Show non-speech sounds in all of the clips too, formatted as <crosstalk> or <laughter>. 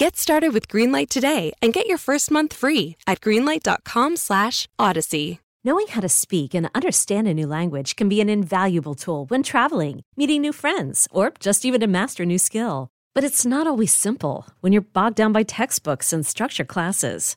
Get started with Greenlight today and get your first month free at greenlight.com/odyssey. Knowing how to speak and understand a new language can be an invaluable tool when traveling, meeting new friends, or just even to master a new skill. But it's not always simple when you're bogged down by textbooks and structure classes.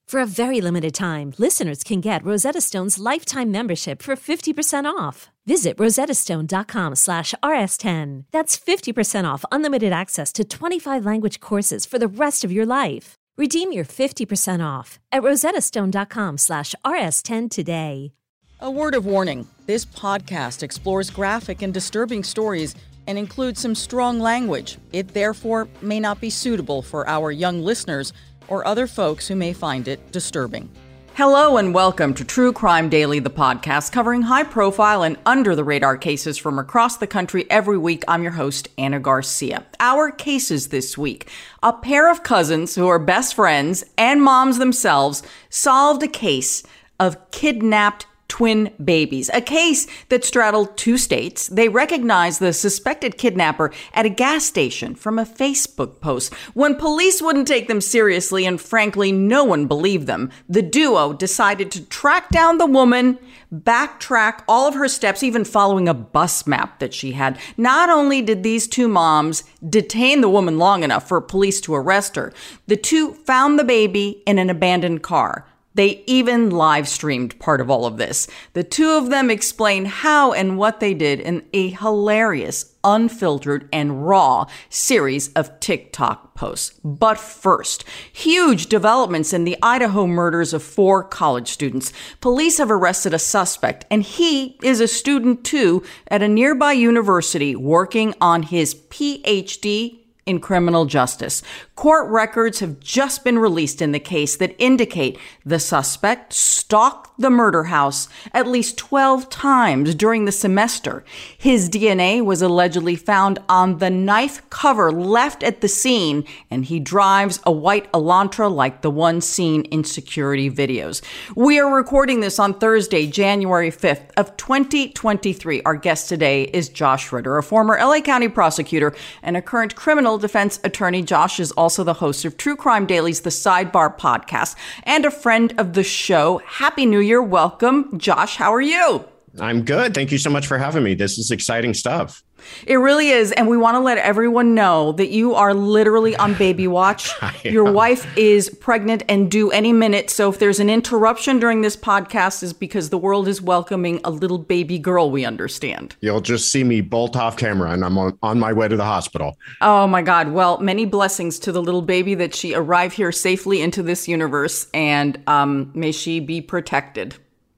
For a very limited time, listeners can get Rosetta Stone's lifetime membership for 50% off. Visit rosettastone.com slash rs10. That's 50% off unlimited access to 25 language courses for the rest of your life. Redeem your 50% off at rosettastone.com slash rs10 today. A word of warning. This podcast explores graphic and disturbing stories and includes some strong language. It therefore may not be suitable for our young listeners or other folks who may find it disturbing. Hello and welcome to True Crime Daily, the podcast covering high profile and under the radar cases from across the country every week. I'm your host, Ana Garcia. Our cases this week a pair of cousins who are best friends and moms themselves solved a case of kidnapped twin babies, a case that straddled two states. They recognized the suspected kidnapper at a gas station from a Facebook post. When police wouldn't take them seriously, and frankly, no one believed them, the duo decided to track down the woman, backtrack all of her steps, even following a bus map that she had. Not only did these two moms detain the woman long enough for police to arrest her, the two found the baby in an abandoned car. They even live streamed part of all of this. The two of them explain how and what they did in a hilarious, unfiltered, and raw series of TikTok posts. But first, huge developments in the Idaho murders of four college students. Police have arrested a suspect, and he is a student too at a nearby university working on his PhD in criminal justice. Court records have just been released in the case that indicate the suspect stalked the murder house at least 12 times during the semester. His DNA was allegedly found on the knife cover left at the scene, and he drives a white Elantra like the one seen in security videos. We are recording this on Thursday, January 5th of 2023. Our guest today is Josh Ritter, a former LA County prosecutor and a current criminal defense attorney. Josh is also the host of True Crime Daily's The Sidebar podcast and a friend of the show. Happy New Year. You're welcome. Josh, how are you? I'm good. Thank you so much for having me. This is exciting stuff. It really is. And we want to let everyone know that you are literally on baby watch. <laughs> Your wife is pregnant and due any minute. So if there's an interruption during this podcast, is because the world is welcoming a little baby girl, we understand. You'll just see me bolt off camera and I'm on, on my way to the hospital. Oh my God. Well, many blessings to the little baby that she arrive here safely into this universe. And um, may she be protected.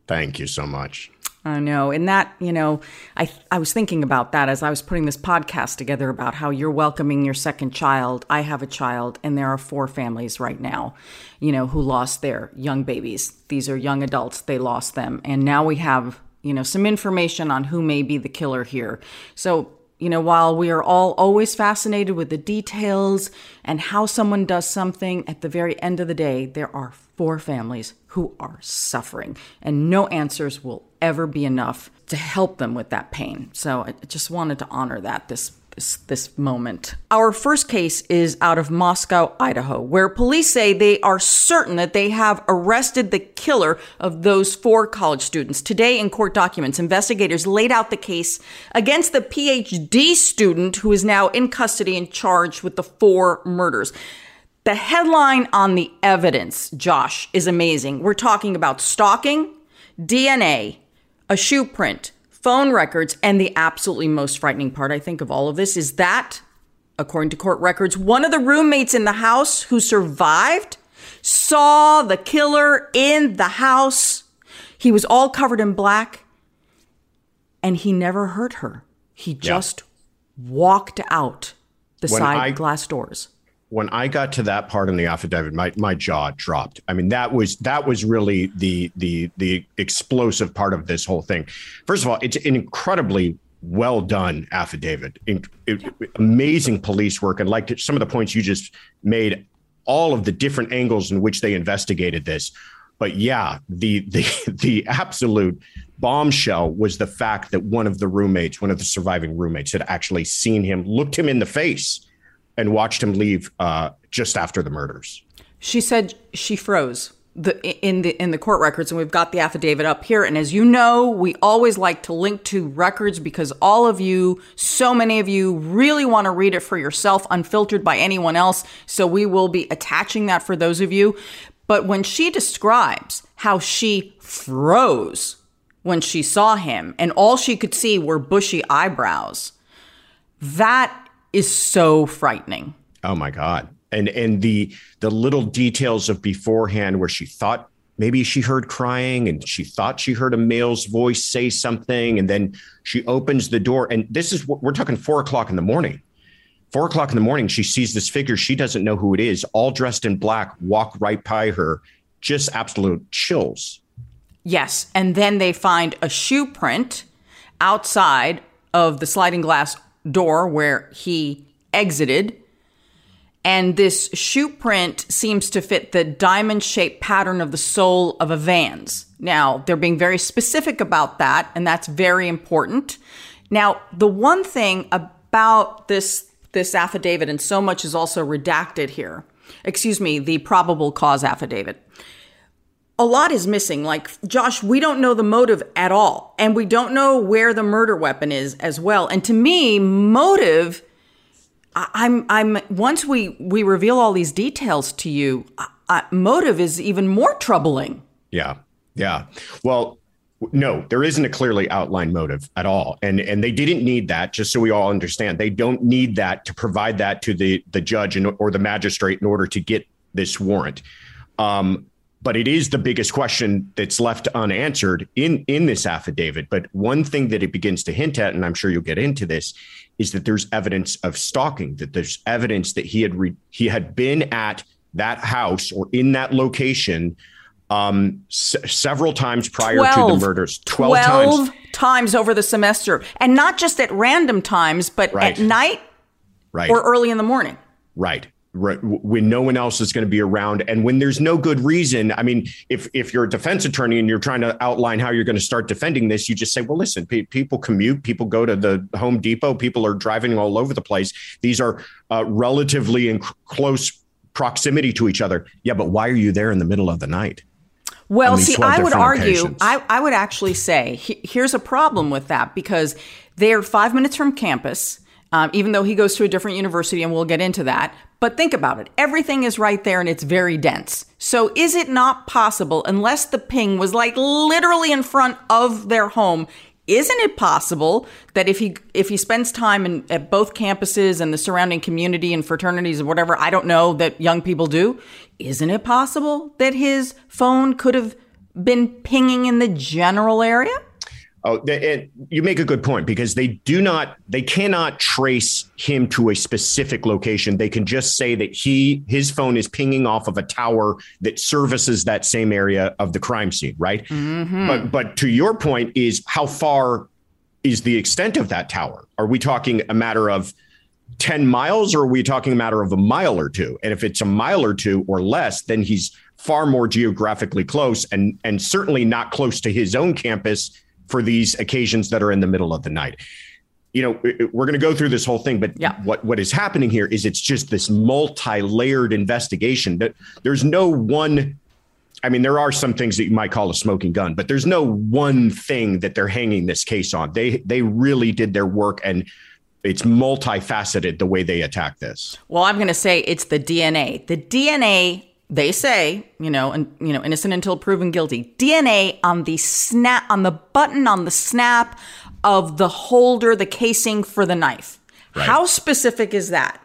Thank you so much. I know. And that, you know, I I was thinking about that as I was putting this podcast together about how you're welcoming your second child. I have a child and there are four families right now, you know, who lost their young babies. These are young adults, they lost them. And now we have, you know, some information on who may be the killer here. So, you know, while we are all always fascinated with the details and how someone does something, at the very end of the day, there are four families who are suffering, and no answers will ever be enough to help them with that pain. So I just wanted to honor that this this, this moment. Our first case is out of Moscow, Idaho, where police say they are certain that they have arrested the killer of those four college students. Today, in court documents, investigators laid out the case against the PhD student who is now in custody and charged with the four murders. The headline on the evidence, Josh, is amazing. We're talking about stalking, DNA, a shoe print, phone records. And the absolutely most frightening part, I think, of all of this is that, according to court records, one of the roommates in the house who survived saw the killer in the house. He was all covered in black and he never hurt her. He just yeah. walked out the when side I, glass doors. When I got to that part in the affidavit, my, my jaw dropped. I mean, that was that was really the the the explosive part of this whole thing. First of all, it's an incredibly well done affidavit. It, amazing police work, and like some of the points you just made, all of the different angles in which they investigated this. But yeah, the the the absolute bombshell was the fact that one of the roommates, one of the surviving roommates, had actually seen him, looked him in the face, and watched him leave uh, just after the murders. She said she froze the in the in the court records and we've got the affidavit up here. And as you know we always like to link to records because all of you so many of you really want to read it for yourself unfiltered by anyone else. So we will be attaching that for those of you. But when she describes how she froze when she saw him and all she could see were bushy eyebrows that is so frightening. Oh my god. And and the the little details of beforehand where she thought maybe she heard crying and she thought she heard a male's voice say something and then she opens the door and this is what we're talking four o'clock in the morning. Four o'clock in the morning she sees this figure. She doesn't know who it is all dressed in black walk right by her just absolute chills. Yes. And then they find a shoe print outside of the sliding glass door where he exited and this shoe print seems to fit the diamond shaped pattern of the sole of a Vans. Now, they're being very specific about that, and that's very important. Now, the one thing about this this affidavit, and so much is also redacted here. Excuse me, the probable cause affidavit. A lot is missing. Like, Josh, we don't know the motive at all. And we don't know where the murder weapon is as well. And to me, motive I'm I'm once we we reveal all these details to you, motive is even more troubling. Yeah, yeah. Well, no, there isn't a clearly outlined motive at all, and and they didn't need that. Just so we all understand, they don't need that to provide that to the the judge and, or the magistrate in order to get this warrant. Um, but it is the biggest question that's left unanswered in in this affidavit. But one thing that it begins to hint at, and I'm sure you'll get into this, is that there's evidence of stalking, that there's evidence that he had re- he had been at that house or in that location um, s- several times prior 12, to the murders. 12, 12 times. times over the semester. And not just at random times, but right. at night right. or early in the morning. Right when no one else is going to be around and when there's no good reason i mean if if you're a defense attorney and you're trying to outline how you're going to start defending this you just say well listen pe- people commute people go to the home depot people are driving all over the place. These are uh, relatively in close proximity to each other. Yeah but why are you there in the middle of the night? Well see i would argue I, I would actually say he, here's a problem with that because they're five minutes from campus um, even though he goes to a different university, and we'll get into that. But think about it everything is right there and it's very dense. So, is it not possible, unless the ping was like literally in front of their home? Isn't it possible that if he if he spends time in, at both campuses and the surrounding community and fraternities and whatever I don't know that young people do, isn't it possible that his phone could have been pinging in the general area? Oh, and you make a good point because they do not, they cannot trace him to a specific location. They can just say that he, his phone is pinging off of a tower that services that same area of the crime scene, right? Mm-hmm. But, but to your point, is how far is the extent of that tower? Are we talking a matter of 10 miles or are we talking a matter of a mile or two? And if it's a mile or two or less, then he's far more geographically close and, and certainly not close to his own campus for these occasions that are in the middle of the night. You know, we're going to go through this whole thing, but yeah. what what is happening here is it's just this multi-layered investigation. That there's no one I mean, there are some things that you might call a smoking gun, but there's no one thing that they're hanging this case on. They they really did their work and it's multifaceted the way they attack this. Well, I'm going to say it's the DNA. The DNA they say, you know, and you know, innocent until proven guilty. DNA on the snap on the button on the snap of the holder, the casing for the knife. Right. How specific is that?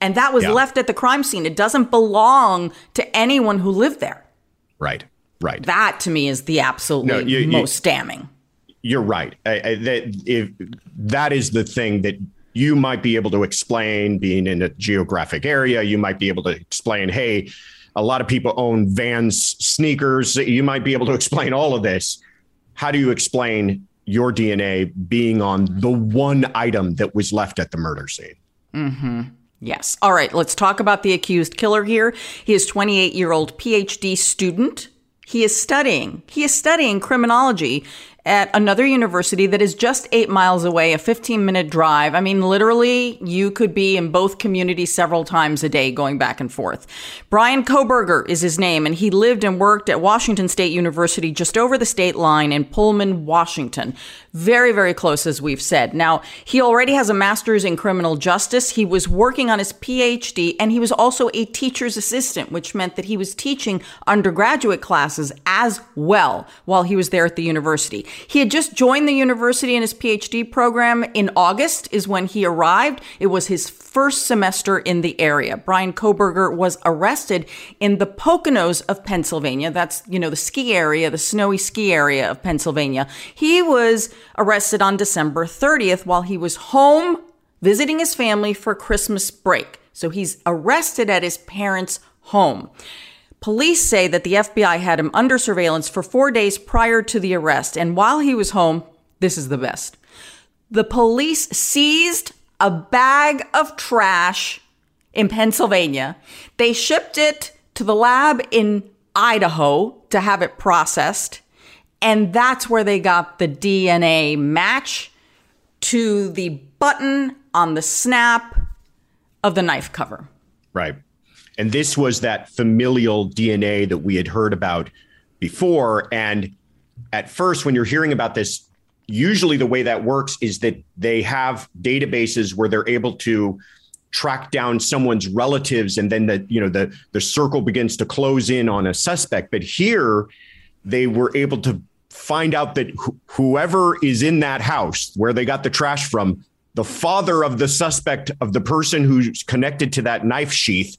And that was yeah. left at the crime scene. It doesn't belong to anyone who lived there. Right. Right. That to me is the absolutely no, you, most you, damning. You're right. I, I, that if that is the thing that you might be able to explain being in a geographic area, you might be able to explain, hey, a lot of people own Vans sneakers. You might be able to explain all of this. How do you explain your DNA being on the one item that was left at the murder scene? Mm-hmm. Yes. All right. Let's talk about the accused killer here. He is 28 year old PhD student. He is studying. He is studying criminology at another university that is just eight miles away, a 15 minute drive. I mean, literally, you could be in both communities several times a day going back and forth. Brian Kohberger is his name, and he lived and worked at Washington State University just over the state line in Pullman, Washington. Very, very close, as we've said. Now, he already has a master's in criminal justice. He was working on his PhD, and he was also a teacher's assistant, which meant that he was teaching undergraduate classes as well while he was there at the university. He had just joined the university in his PhD program in August, is when he arrived. It was his first semester in the area. Brian Kohberger was arrested in the Poconos of Pennsylvania. That's, you know, the ski area, the snowy ski area of Pennsylvania. He was arrested on December 30th while he was home visiting his family for Christmas break. So he's arrested at his parents' home. Police say that the FBI had him under surveillance for four days prior to the arrest. And while he was home, this is the best. The police seized a bag of trash in Pennsylvania. They shipped it to the lab in Idaho to have it processed. And that's where they got the DNA match to the button on the snap of the knife cover. Right. And this was that familial DNA that we had heard about before. And at first, when you're hearing about this, usually the way that works is that they have databases where they're able to track down someone's relatives and then the you know the the circle begins to close in on a suspect but here they were able to find out that wh- whoever is in that house where they got the trash from the father of the suspect of the person who's connected to that knife sheath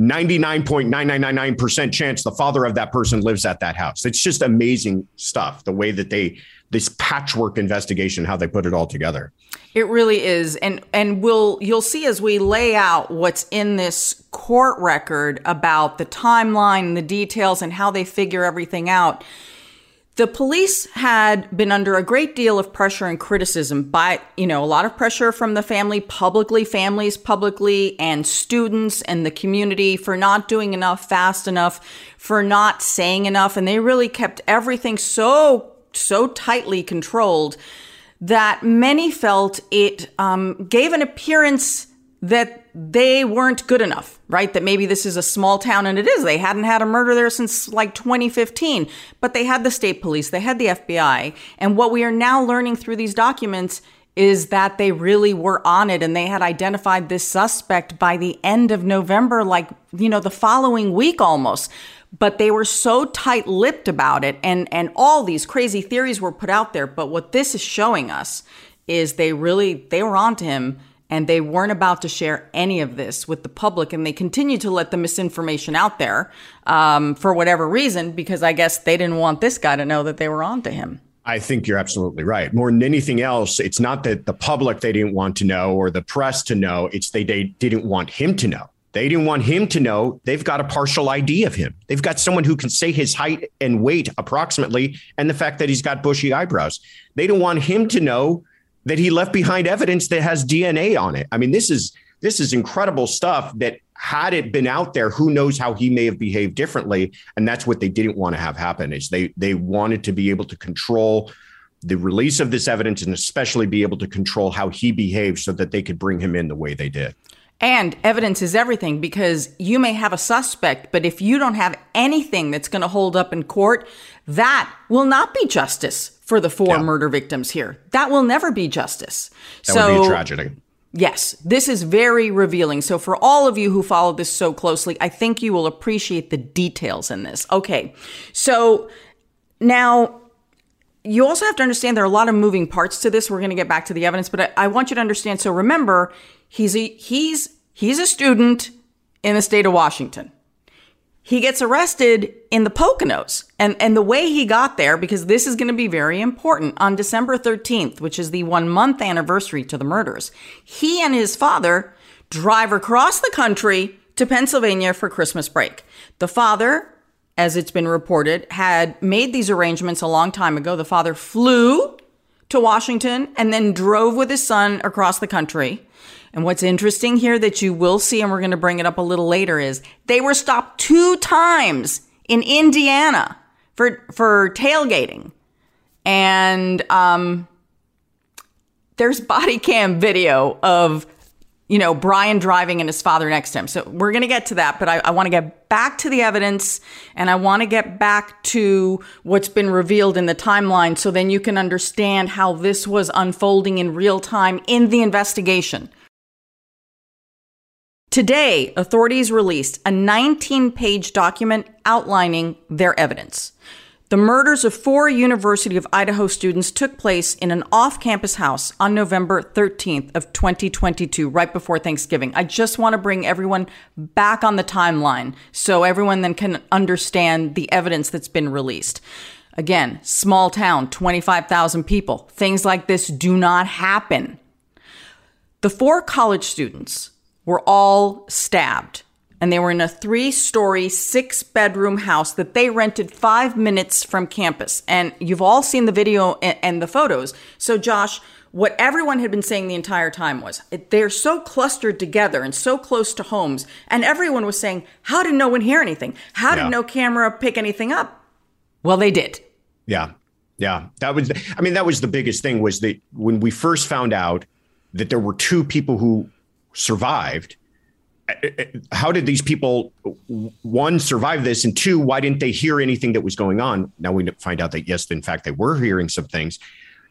99.9999% chance the father of that person lives at that house. It's just amazing stuff, the way that they this patchwork investigation how they put it all together. It really is. And and we'll you'll see as we lay out what's in this court record about the timeline, the details and how they figure everything out the police had been under a great deal of pressure and criticism by, you know, a lot of pressure from the family publicly, families publicly, and students and the community for not doing enough fast enough, for not saying enough. And they really kept everything so, so tightly controlled that many felt it um, gave an appearance that they weren't good enough, right? That maybe this is a small town and it is. They hadn't had a murder there since like 2015, but they had the state police, they had the FBI. And what we are now learning through these documents is that they really were on it and they had identified this suspect by the end of November, like, you know, the following week almost. But they were so tight lipped about it and, and all these crazy theories were put out there. But what this is showing us is they really, they were onto him and they weren't about to share any of this with the public and they continued to let the misinformation out there um, for whatever reason because i guess they didn't want this guy to know that they were on to him I think you're absolutely right. More than anything else, it's not that the public they didn't want to know or the press to know. It's they, they didn't want him to know. They didn't want him to know. They've got a partial ID of him. They've got someone who can say his height and weight approximately and the fact that he's got bushy eyebrows. They don't want him to know that he left behind evidence that has DNA on it. I mean, this is this is incredible stuff that had it been out there, who knows how he may have behaved differently. And that's what they didn't want to have happen is they they wanted to be able to control the release of this evidence and especially be able to control how he behaved so that they could bring him in the way they did. And evidence is everything because you may have a suspect, but if you don't have anything that's going to hold up in court, that will not be justice for the four yeah. murder victims here. That will never be justice. That so, would be a tragedy. Yes, this is very revealing. So, for all of you who follow this so closely, I think you will appreciate the details in this. Okay, so now you also have to understand there are a lot of moving parts to this. We're going to get back to the evidence, but I, I want you to understand. So remember, he's a, he's he's a student in the state of Washington. He gets arrested in the Poconos. And, and the way he got there, because this is going to be very important, on December 13th, which is the one month anniversary to the murders, he and his father drive across the country to Pennsylvania for Christmas break. The father, as it's been reported, had made these arrangements a long time ago. The father flew to Washington and then drove with his son across the country. And what's interesting here that you will see, and we're going to bring it up a little later, is they were stopped two times in Indiana for for tailgating, and um, there's body cam video of you know Brian driving and his father next to him. So we're going to get to that, but I, I want to get back to the evidence, and I want to get back to what's been revealed in the timeline, so then you can understand how this was unfolding in real time in the investigation. Today, authorities released a 19 page document outlining their evidence. The murders of four University of Idaho students took place in an off-campus house on November 13th of 2022, right before Thanksgiving. I just want to bring everyone back on the timeline so everyone then can understand the evidence that's been released. Again, small town, 25,000 people. Things like this do not happen. The four college students were all stabbed. And they were in a three story, six bedroom house that they rented five minutes from campus. And you've all seen the video and, the photos. So, Josh, what everyone had been saying the entire time was they're so clustered together and so close to homes. And everyone was saying, How did no one hear anything? How did yeah. no camera pick anything up? Well, they did. Yeah. Yeah. That was, I mean, that was the biggest thing was that when we first found out that there were two people who survived. Uh, uh, uh, how did these people one survive this? And two why didn't they hear anything that was going on? Now we find out that yes in fact they were hearing some things.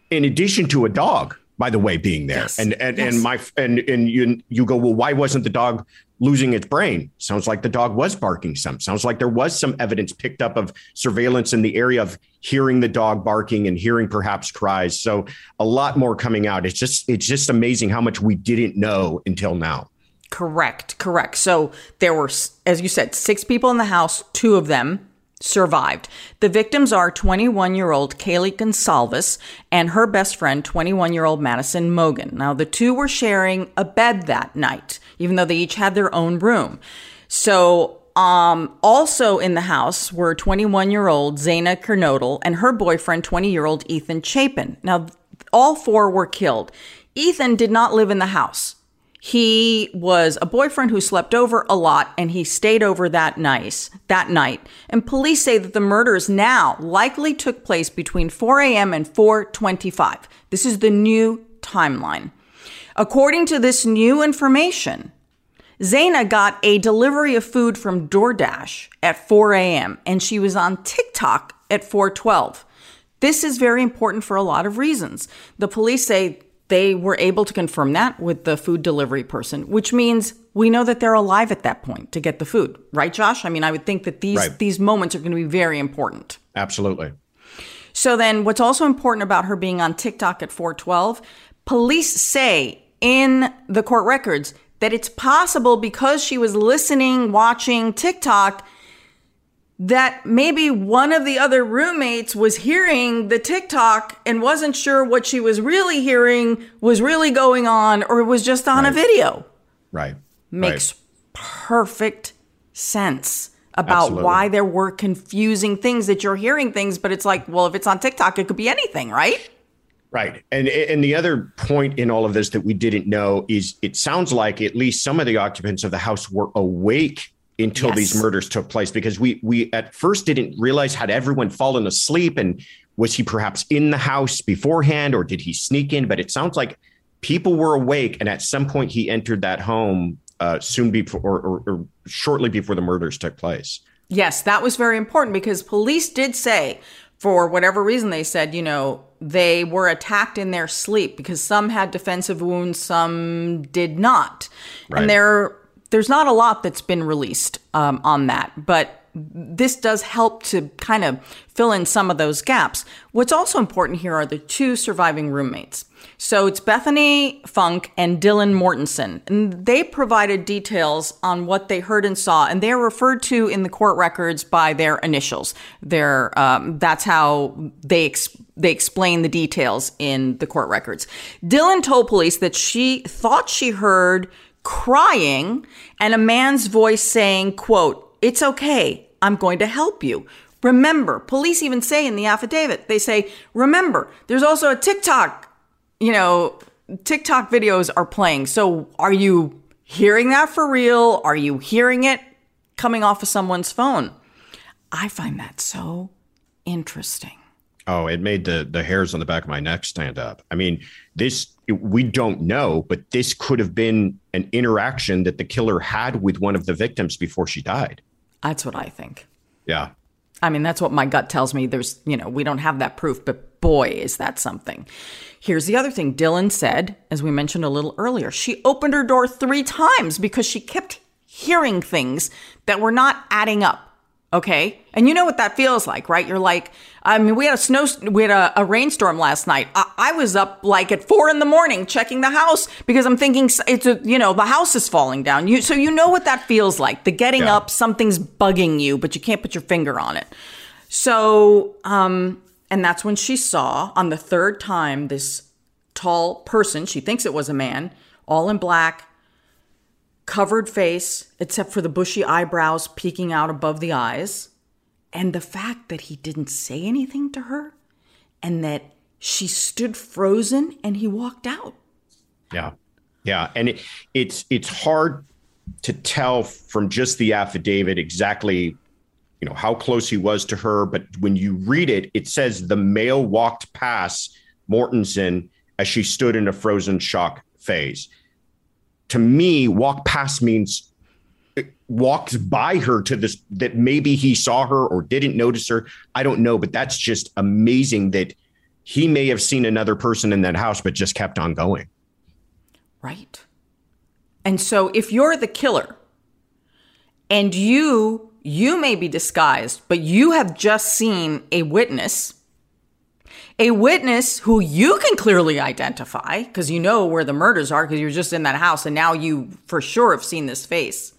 In addition to a dog by the way being there. Yes. and and, yes. and my and and you you go well why wasn't the dog losing its brain. Sounds like the dog was barking some. Sounds like there was some evidence picked up of surveillance in the area of hearing the dog barking and hearing perhaps cries. So a lot more coming out. It's just it's just amazing how much we didn't know until now. Correct correct. So there were as you said six people in the house two of them survived. The victims are 21 year old Kaylee Goncalves and her best friend, 21 year old Madison Mogen. Now, the two were sharing a bed that night, even though they each had their own room. So, um, also in the house were 21 year old Xana Kernodle and her boyfriend, 20 year old Ethan Chapin. Now, all four were killed. Ethan did not live in the house. He was a boyfriend who slept over a lot and he stayed over that night, that night. And police say that the murders now likely took place between 4 a.m. and 4:25. This is the new timeline. According to this new information, Xana got a delivery of food from DoorDash at 4 a.m. and she was on TikTok at 4:12. This is very important for a lot of reasons. The police say they were able to confirm that with the food delivery person, which means we know that they're alive at that point to get the food, right, Josh? I mean, I would think that these right. these moments are going to be very important. Absolutely. So then, what's also important about her being on TikTok at 412? Police say in the court records that it's possible because she was listening, watching TikTok that maybe one of the other roommates was hearing the TikTok and wasn't sure what she was really hearing was really going on or it was just on right. a video. Right. Makes right. perfect sense about Absolutely. why there were confusing things that you're hearing things, but it's like, well, if it's on TikTok, it could be anything, right? Right. And and the other point in all of this that we didn't know is it sounds like at least some of the occupants of the house were awake until yes. these murders took place because we we at first didn't realize had everyone fallen asleep and was he perhaps in the house beforehand or did he sneak in but it sounds like people were awake and at some point he entered that home uh, soon before or, or, or shortly before the murders took place yes that was very important because police did say for whatever reason they said you know they were attacked in their sleep because some had defensive wounds some did not right. and there there's not a lot that's been released um, on that, but this does help to kind of fill in some of those gaps. What's also important here are the two surviving roommates. So it's Bethany Funk and Dylan Mortensen. And they provided details on what they heard and saw, and they're referred to in the court records by their initials. Their, um, that's how they, ex- they explain the details in the court records. Dylan told police that she thought she heard crying and a man's voice saying, quote, it's okay. I'm going to help you. Remember, police even say in the affidavit, they say, remember, there's also a TikTok, you know, TikTok videos are playing. So are you hearing that for real? Are you hearing it coming off of someone's phone? I find that so interesting. Oh, it made the the hairs on the back of my neck stand up. I mean, this we don't know, but this could have been an interaction that the killer had with one of the victims before she died. That's what I think. Yeah. I mean, that's what my gut tells me. There's, you know, we don't have that proof, but boy, is that something. Here's the other thing Dylan said, as we mentioned a little earlier, she opened her door three times because she kept hearing things that were not adding up. Okay. And you know what that feels like, right? You're like, I mean, we had a snow, we had a, a rainstorm last night. I, I, was up like at four in the morning checking the house because I'm thinking it's a, you know, the house is falling down. You, so you know what that feels like. The getting yeah. up, something's bugging you, but you can't put your finger on it. So, um, and that's when she saw on the third time this tall person, she thinks it was a man, all in black, covered face, except for the bushy eyebrows peeking out above the eyes, and the fact that he didn't say anything to her and that she stood frozen and he walked out. Yeah. Yeah, and it, it's it's hard to tell from just the affidavit exactly you know how close he was to her, but when you read it, it says the male walked past Mortensen as she stood in a frozen shock phase to me, walk past means eh, walks by her to this that maybe he saw her or didn't notice her. I don't know, but that's just amazing that he may have seen another person in that house, but just kept on going. Right. And so if you're the killer and you you may be disguised, but you have just seen a witness a witness who you can clearly identify because you know where the murders are because you're just in that house and now you for sure have seen this face.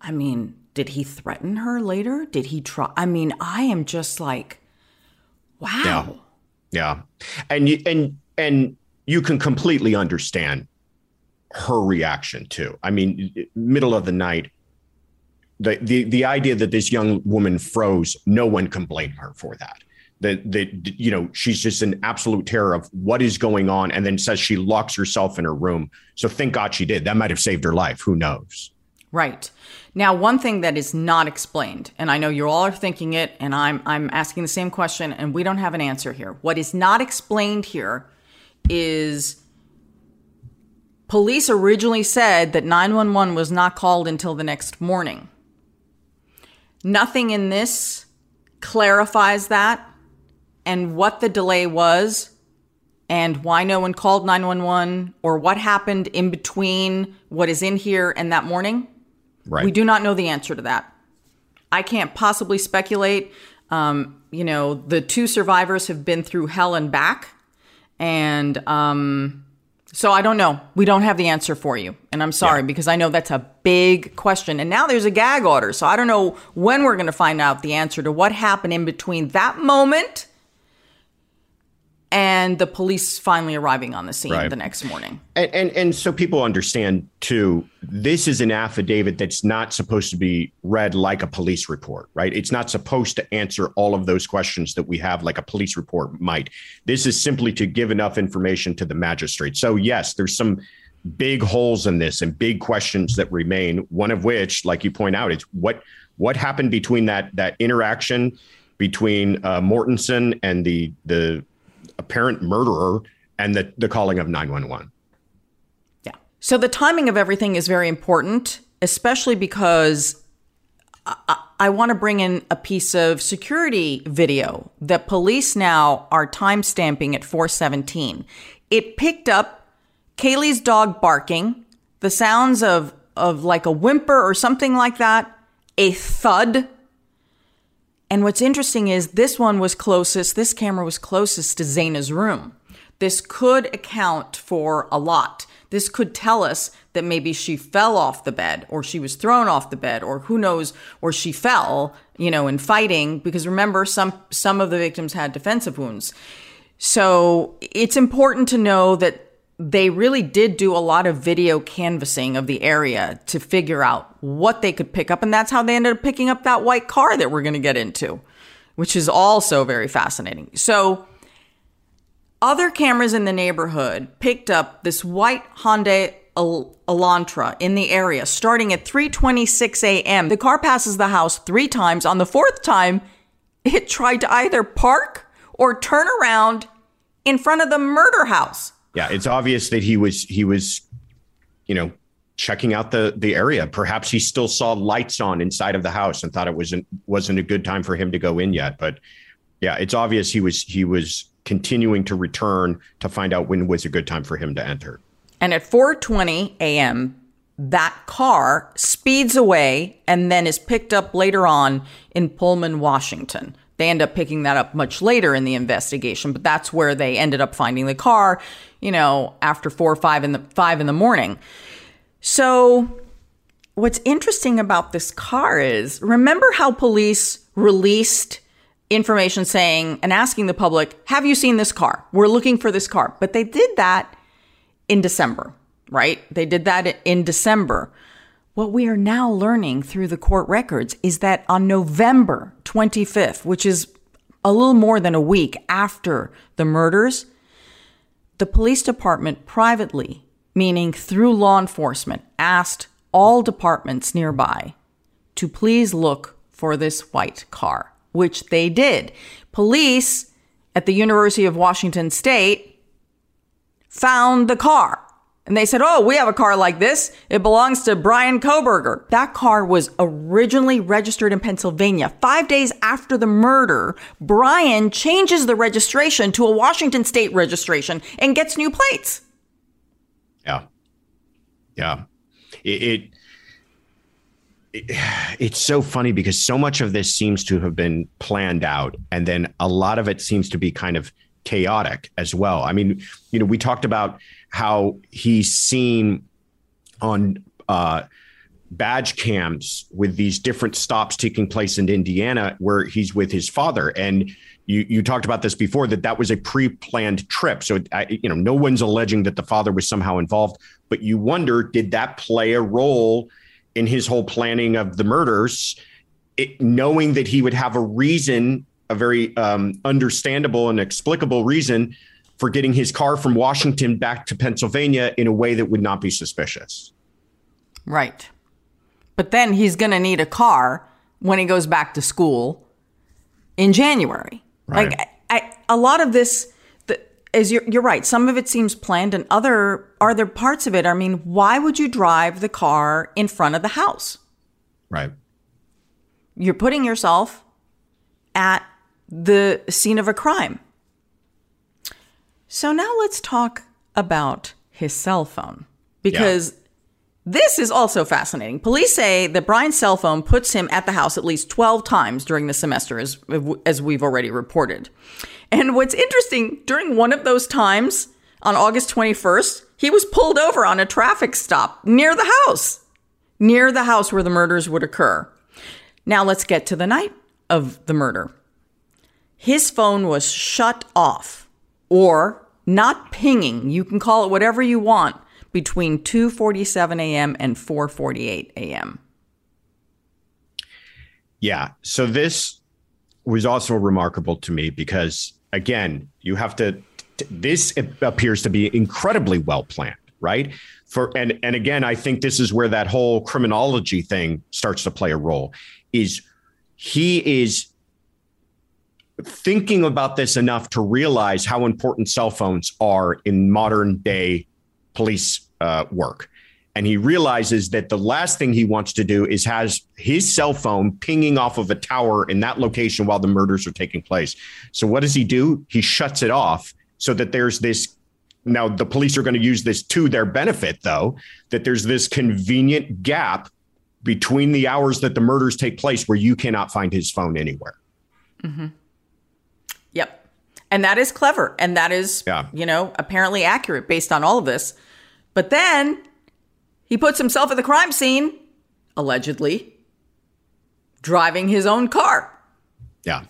I mean, did he threaten her later? Did he try? I mean, I am just like, wow. Yeah. Yeah. And you, and, and you can completely understand her reaction too. I mean, middle of the night, the, the, the idea that this young woman froze, no one can blame her for that that that you know she's just an absolute terror of what is going on and then says she locks herself in her room. So thank god she did. That might have saved her life. Who knows? Right. Now one thing that is not explained and i know you all are thinking it and i'm i'm asking the same question and we don't have an answer here. What is not explained here is police originally said that 911 was not called until the next morning. Nothing in this clarifies that and what the delay was and why no one called 911 or what happened in between what is in here and that morning. Right. We do not know the answer to that. I can't possibly speculate. Um, you know, the two survivors have been through hell and back. And um, so I don't know. We don't have the answer for you. And I'm sorry yeah. because I know that's a big question. And now there's a gag order. So I don't know when we're going to find out the answer to what happened in between that moment and the police finally arriving on the scene right. the next morning. And, and and so people understand too, this is an affidavit that's not supposed to be read like a police report, right? It's not supposed to answer all of those questions that we have like a police report might. This is simply to give enough information to the magistrate. So yes, there's some big holes in this and big questions that remain, one of which, like you point out, is what what happened between that that interaction between uh, Mortensen and the the apparent murderer and the, the calling of 911. Yeah. So the timing of everything is very important, especially because I, I want to bring in a piece of security video that police now are time stamping at 417. It picked up Kaylee's dog barking, the sounds of, of like a whimper or something like that, a thud And what's interesting is this one was closest, this camera was closest to Xana's room. This could account for a lot. This could tell us that maybe she fell off the bed or she was thrown off the bed or who knows or she fell, you know, in fighting because remember some some of the victims had defensive wounds. So, it's important to know that they really did do a lot of video canvassing of the area to figure out what they could pick up and that's how they ended up picking up that white car that we're going to get into, which is also very fascinating. So, other cameras in the neighborhood picked up this white Hyundai Elantra in the area starting at 3:26 a.m. The car passes the house 3 times. On the fourth time, it tried to either park or turn around in front of the murder house. Yeah, it's obvious that he was he was you know checking out the the area. Perhaps he still saw lights on inside of the house and thought it wasn't wasn't a good time for him to go in yet, but yeah, it's obvious he was he was continuing to return to find out when was a good time for him to enter. And at 4:20 a.m., that car speeds away and then is picked up later on in Pullman, Washington. They end up picking that up much later in the investigation, but that's where they ended up finding the car, you know, after 4 or 5 in the 5 in the morning. So what's interesting about this car is remember how police released information saying and asking the public, Have you seen this car? We're looking for this car. But they did that in December, right? They did that in December. What we are now learning through the court records is that on November 25th, which is a little more than a week after the murders, the police department privately, meaning through law enforcement, asked all departments nearby to please look for this white car which they did. Police at the University of Washington State found the car. And they said, Oh, we have a car like this. It belongs to Brian Kohberger. That car was originally registered in Pennsylvania. Five days after the murder, Brian changes the registration to a Washington state registration and gets new plates. Yeah. Yeah. It, it it's so funny because so much of this seems to have been planned out and then a lot of it seems to be kind of chaotic as well i mean you know we talked about how he's seen on uh, badge cams with these different stops taking place in indiana where he's with his father. And you, you talked about this before that that was a pre-planned trip. So I, you know no one's alleging that the father was somehow involved but you wonder did that play a role in his whole planning of the murders, it, knowing that he would have a reason, a very um, understandable and explicable reason for getting his car from Washington back to Pennsylvania in a way that would not be suspicious. Right. But then he's going to need a car when he goes back to school in January. Right. Like I, I, a lot of this is you're, you're right. Some of it seems planned, and other are there parts of it. I mean, why would you drive the car in front of the house? Right. You're putting yourself at the scene of a crime. So now let's talk about his cell phone because yeah. this is also fascinating. Police say that Brian's cell phone puts him at the house at least 12 times during the semester, as, as we've already reported. And what's interesting, during one of those times on August 21st, he was pulled over on a traffic stop near the house, near the house where the murders would occur. Now let's get to the night of the murder. His phone was shut off or not pinging. You can call it whatever you want between 2:47 a.m. and 4:48 a.m. Yeah, so this was also remarkable to me because again, you have to. This appears to be incredibly well planned, right? For and and again, I think this is where that whole criminology thing starts to play a role. Is he is thinking about this enough to realize how important cell phones are in modern day police uh, work and he realizes that the last thing he wants to do is has his cell phone pinging off of a tower in that location while the murders are taking place. So what does he do? He shuts it off so that there's this now the police are going to use this to their benefit though that there's this convenient gap between the hours that the murders take place where you cannot find his phone anywhere. Mm-hmm. And that is clever. And that is, yeah. you know, apparently accurate based on all of this. But then he puts himself at the crime scene, allegedly, driving his own car. Yeah.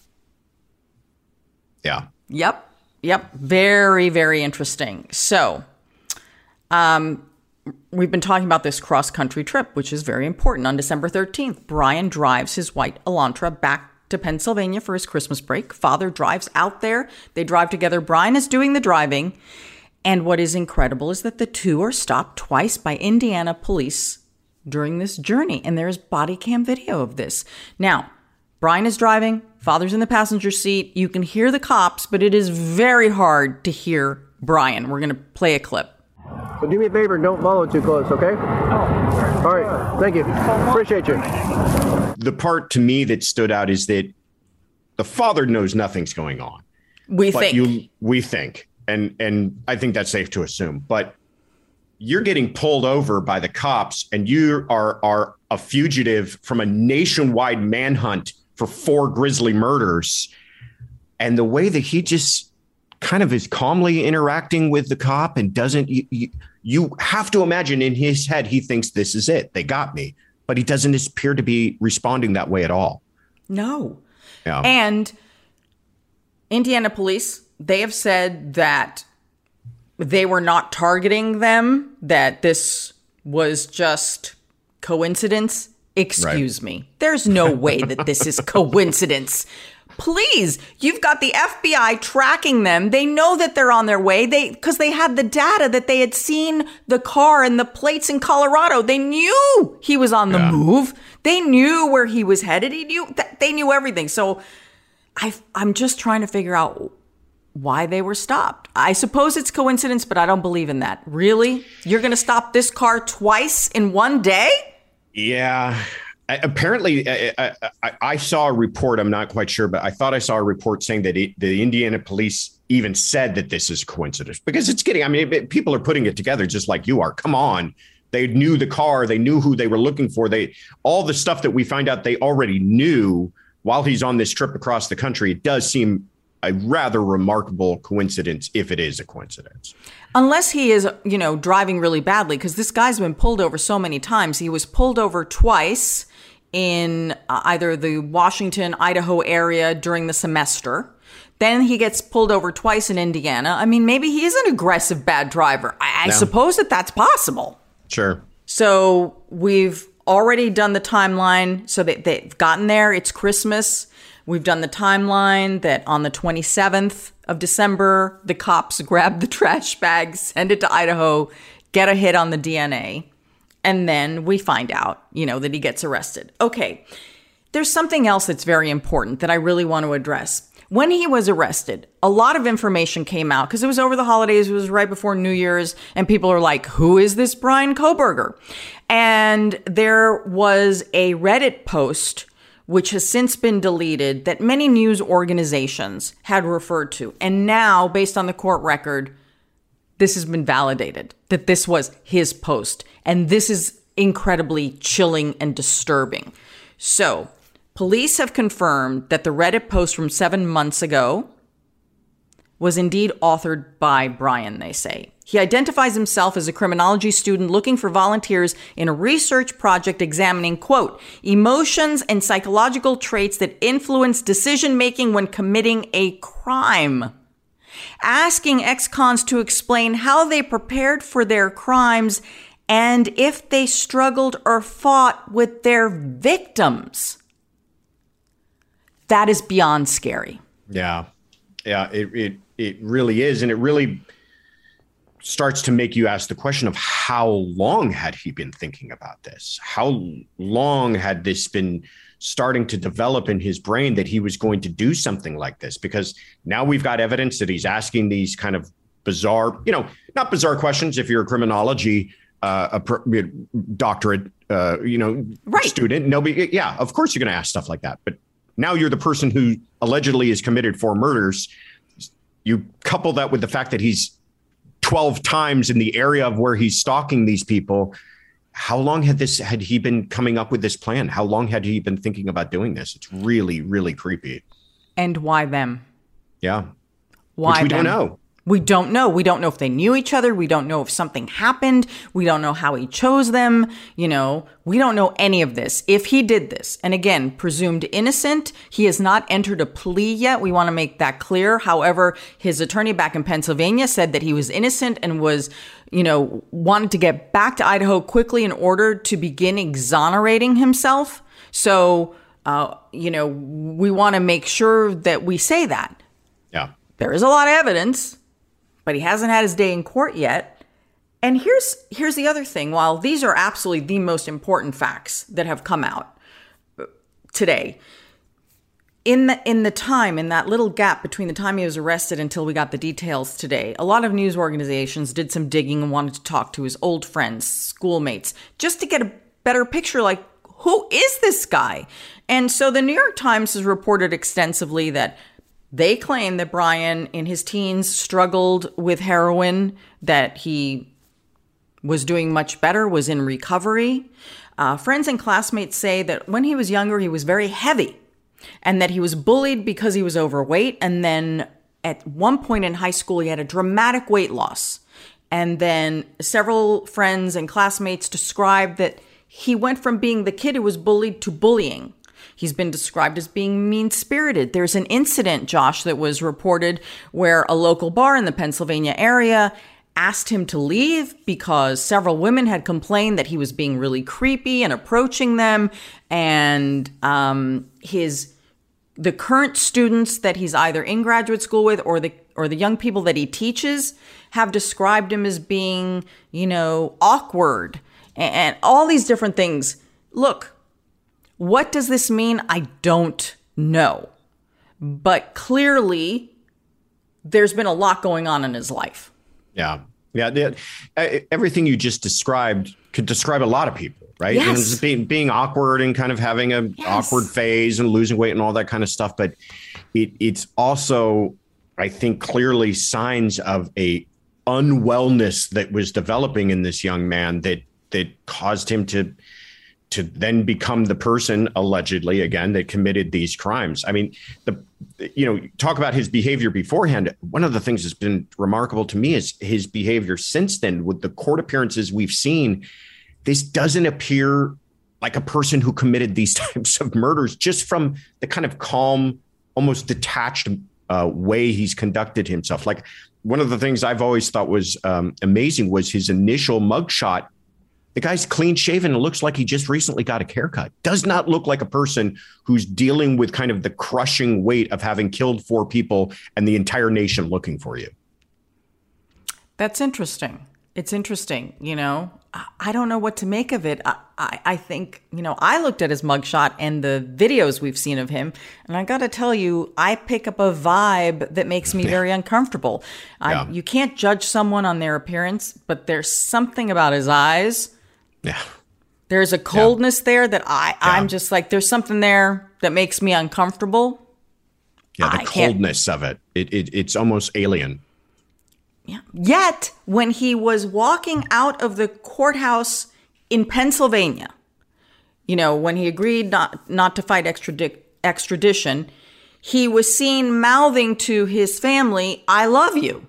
Yeah. Yep. Yep. Very, very interesting. So, um, we've been talking about this cross country trip, which is very important. On December 13th, Brian drives his white Elantra back to Pennsylvania for his Christmas break. Father drives out there. They drive together. Brian is doing the driving. And what is incredible is that the two are stopped twice by Indiana police during this journey. And there's body cam video of this. Now, Brian is driving, father's in the passenger seat. You can hear the cops, but it is very hard to hear Brian. We're going to play a clip. So do me a favor, don't follow too close, okay? Oh. All right. Thank you. Appreciate you. The part to me that stood out is that the father knows nothing's going on. We think. You, we think. And and I think that's safe to assume. But you're getting pulled over by the cops and you are are a fugitive from a nationwide manhunt for four grisly murders. And the way that he just kind of is calmly interacting with the cop and doesn't you, you, you have to imagine in his head he thinks this is it they got me but he doesn't appear to be responding that way at all. No. Yeah. and indiana police they have said that they were not targeting them that this was just coincidence. Excuse right. me. There's no way that this is <laughs> coincidence Please, you've got the FBI tracking them. They know that they're on their way. They because they had the data that they had seen the car and the plates in Colorado. They knew he was on the yeah. move. They knew where he was headed. He knew they knew everything. So I I'm just trying to figure out why they were stopped. I suppose it's coincidence, but I don't believe in that. Really? You're going to stop this car twice in one day? Yeah apparently I, I, I, saw a report i'm not quite sure but i thought i saw a report saying that it, the indiana police even said that this is a coincidence because it's getting i mean people are putting it together just like you are. Come on. They knew the car they knew who they were looking for they all the stuff that we find out they already knew while he's on this trip across the country it does seem a rather remarkable coincidence if it is a coincidence. Unless he is you know driving really badly because this guy's been pulled over so many times. He was pulled over twice in uh, either the Washington, Idaho area during the semester. Then he gets pulled over twice in Indiana. I mean, maybe he is an aggressive bad driver. I, I suppose that that's possible. Sure. So we've already done the timeline. So they, they've gotten there. It's Christmas. We've done the timeline that on the 27th of December, the cops <laughs> grab the trash bag, send it to Idaho, get a hit on the DNA. And then we find out, you know, that he gets arrested. Okay. There's something else that's very important that I really want to address. When he was arrested, a lot of information came out because it was over the holidays, it was right before New Year's, and people are like, who is this Brian Kohberger? And there was a Reddit post which has since been deleted that many news organizations had referred to. And now, based on the court record, this has been validated that this was his post. And this is incredibly chilling and disturbing. So, police have confirmed that the Reddit post from seven months ago was indeed authored by Brian, they say. He identifies himself as a criminology student looking for volunteers in a research project examining, quote, emotions and psychological traits that influence decision making when committing a crime asking ex cons to explain how they prepared for their crimes and if they struggled or fought with their victims. That is beyond scary. Yeah. Yeah, it, it it really is. And it really starts to make you ask the question of how long had he been thinking about this? How long had this been starting to develop in his brain that he was going to do something like this because now we've got evidence that he's asking these kind of bizarre, you know, not bizarre questions if you're a criminology uh, a doctorate, uh, you know, right. student. Nobody, yeah, of course you're going to ask stuff like that. But now you're the person who allegedly is committed four murders. You couple that with the fact that he's 12 times in the area of where he's stalking these people how long had this had he been coming up with this plan how long had he been thinking about doing this it's really really creepy And why them? Yeah. Why Which we them? don't know. We don't know. We don't know if they knew each other. We don't know if something happened. We don't know how he chose them. You know, we don't know any of this. If he did this, and again, presumed innocent, he has not entered a plea yet. We want to make that clear. However, his attorney back in Pennsylvania said that he was innocent and was, you know, wanted to get back to Idaho quickly in order to begin exonerating himself. So, uh, you know, we want to make sure that we say that. Yeah. There is a lot of evidence but he hasn't had his day in court yet. And here's here's the other thing. While these are absolutely the most important facts that have come out uh, today, in the in the time in that little gap between the time he was arrested until we got the details today, a lot of news organizations did some digging and wanted to talk to his old friends, schoolmates, just to get a better picture like who is this guy? And so the New York Times has reported extensively that they claim that Brian, in his teens, struggled with heroin, that he was doing much better, was in recovery. Uh, friends and classmates say that when he was younger, he was very heavy and that he was bullied because he was overweight. And then at one point in high school, he had a dramatic weight loss. And then several friends and classmates described that he went from being the kid who was bullied to bullying. He's been described as being mean spirited. There's an incident, Josh, that was reported where a local bar in the Pennsylvania area asked him to leave because several women had complained that he was being really creepy and approaching them. And um, his the current students that he's either in graduate school with or the or the young people that he teaches have described him as being, you know, awkward and, and all these different things. Look, what does this mean? I don't know. But clearly, there's been a lot going on in his life. Yeah. Yeah. The, everything you just described could describe a lot of people, right? Yes. And being, being awkward and kind of having a Yes. awkward phase and losing weight and all that kind of stuff. But it, it's also, I think, clearly signs of a unwellness that was developing in this young man that that caused him to to then become the person allegedly again that committed these crimes. I mean, the you know, talk about his behavior beforehand. One of the things that's been remarkable to me is his behavior since then with the court appearances we've seen. This doesn't appear like a person who committed these <laughs> types of murders just from the kind of calm, almost detached uh, way he's conducted himself. Like one of the things I've always thought was um, amazing was his initial mugshot the guy's clean shaven and looks like he just recently got a haircut. Does not look like a person who's dealing with kind of the crushing weight of having killed four people and the entire nation looking for you. That's interesting. It's interesting, you know. I- don't know what to make of it. I, I, I think, you know, I looked at his mugshot and the videos we've seen of him, and I got to tell you, I pick up a vibe that makes me <laughs> very uncomfortable. Yeah. I, you can't judge someone on their appearance, but there's something about his eyes. Yeah. There's a coldness there that I, Yeah. I'm just like, there's something there that makes me uncomfortable. Yeah. The I can't- coldness of it. It, it. It's almost alien. Yeah. Yet, when he was walking out of the courthouse in Pennsylvania, you know, when he agreed not not to fight extradi- extradition, he was seen mouthing to his family, "I love you."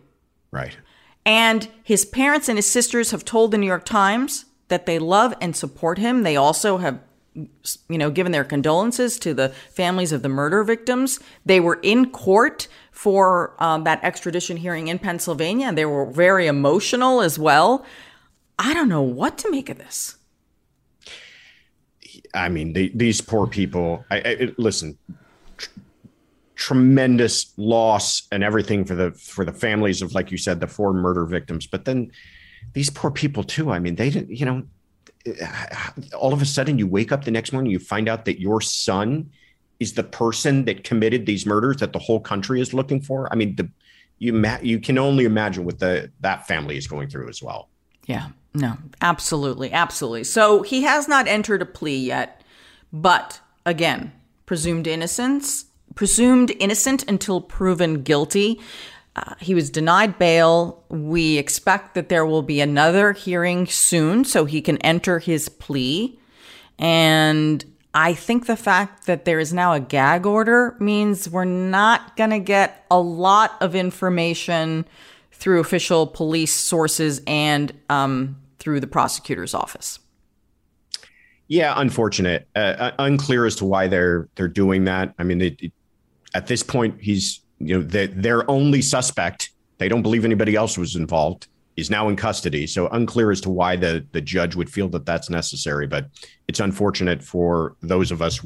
Right. And his parents and his sisters have told the New York Times that they love and support him. They also have you know given their condolences to the families of the murder victims. They were in court for um, that extradition hearing in Pennsylvania, and they were very emotional as well. I don't know what to make of this. I mean, these poor people. I, I listen. Tr- tremendous loss and everything for the for the families of, like you said, the four murder victims. But then these poor people too. I mean, they didn't. You know, all of a sudden you wake up the next morning, you find out that your son is the person that committed these murders that the whole country is looking for. I mean, the you you can only imagine what the that family is going through as well. Yeah, no, absolutely, absolutely. So he has not entered a plea yet, but again, presumed innocence, presumed innocent until proven guilty. Uh, he was denied bail. We expect that there will be another hearing soon so he can enter his plea. And I think the fact that there is now a gag order means we're not going to get a lot of information through official police sources and um, through the prosecutor's office. Yeah, unfortunate. Uh, uh unclear as to why they're they're doing that. I mean, at this point, he's you know the, their only suspect. They don't believe anybody else was involved. Is now in custody, so unclear as to why the the judge would feel that that's necessary. But it's unfortunate for those of us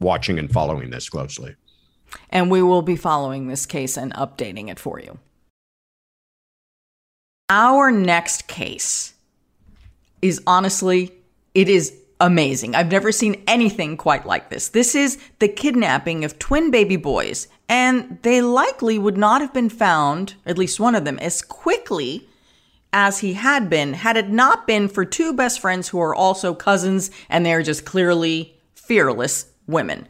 watching and following this closely. And we will be following this case and updating it for you. Our next case is honestly, it is amazing. I've never seen anything quite like this. This is the kidnapping of twin baby boys, and they likely would not have been found, at least one of them, as quickly as he had been had it not been for two best friends who are also cousins and they're just clearly fearless women.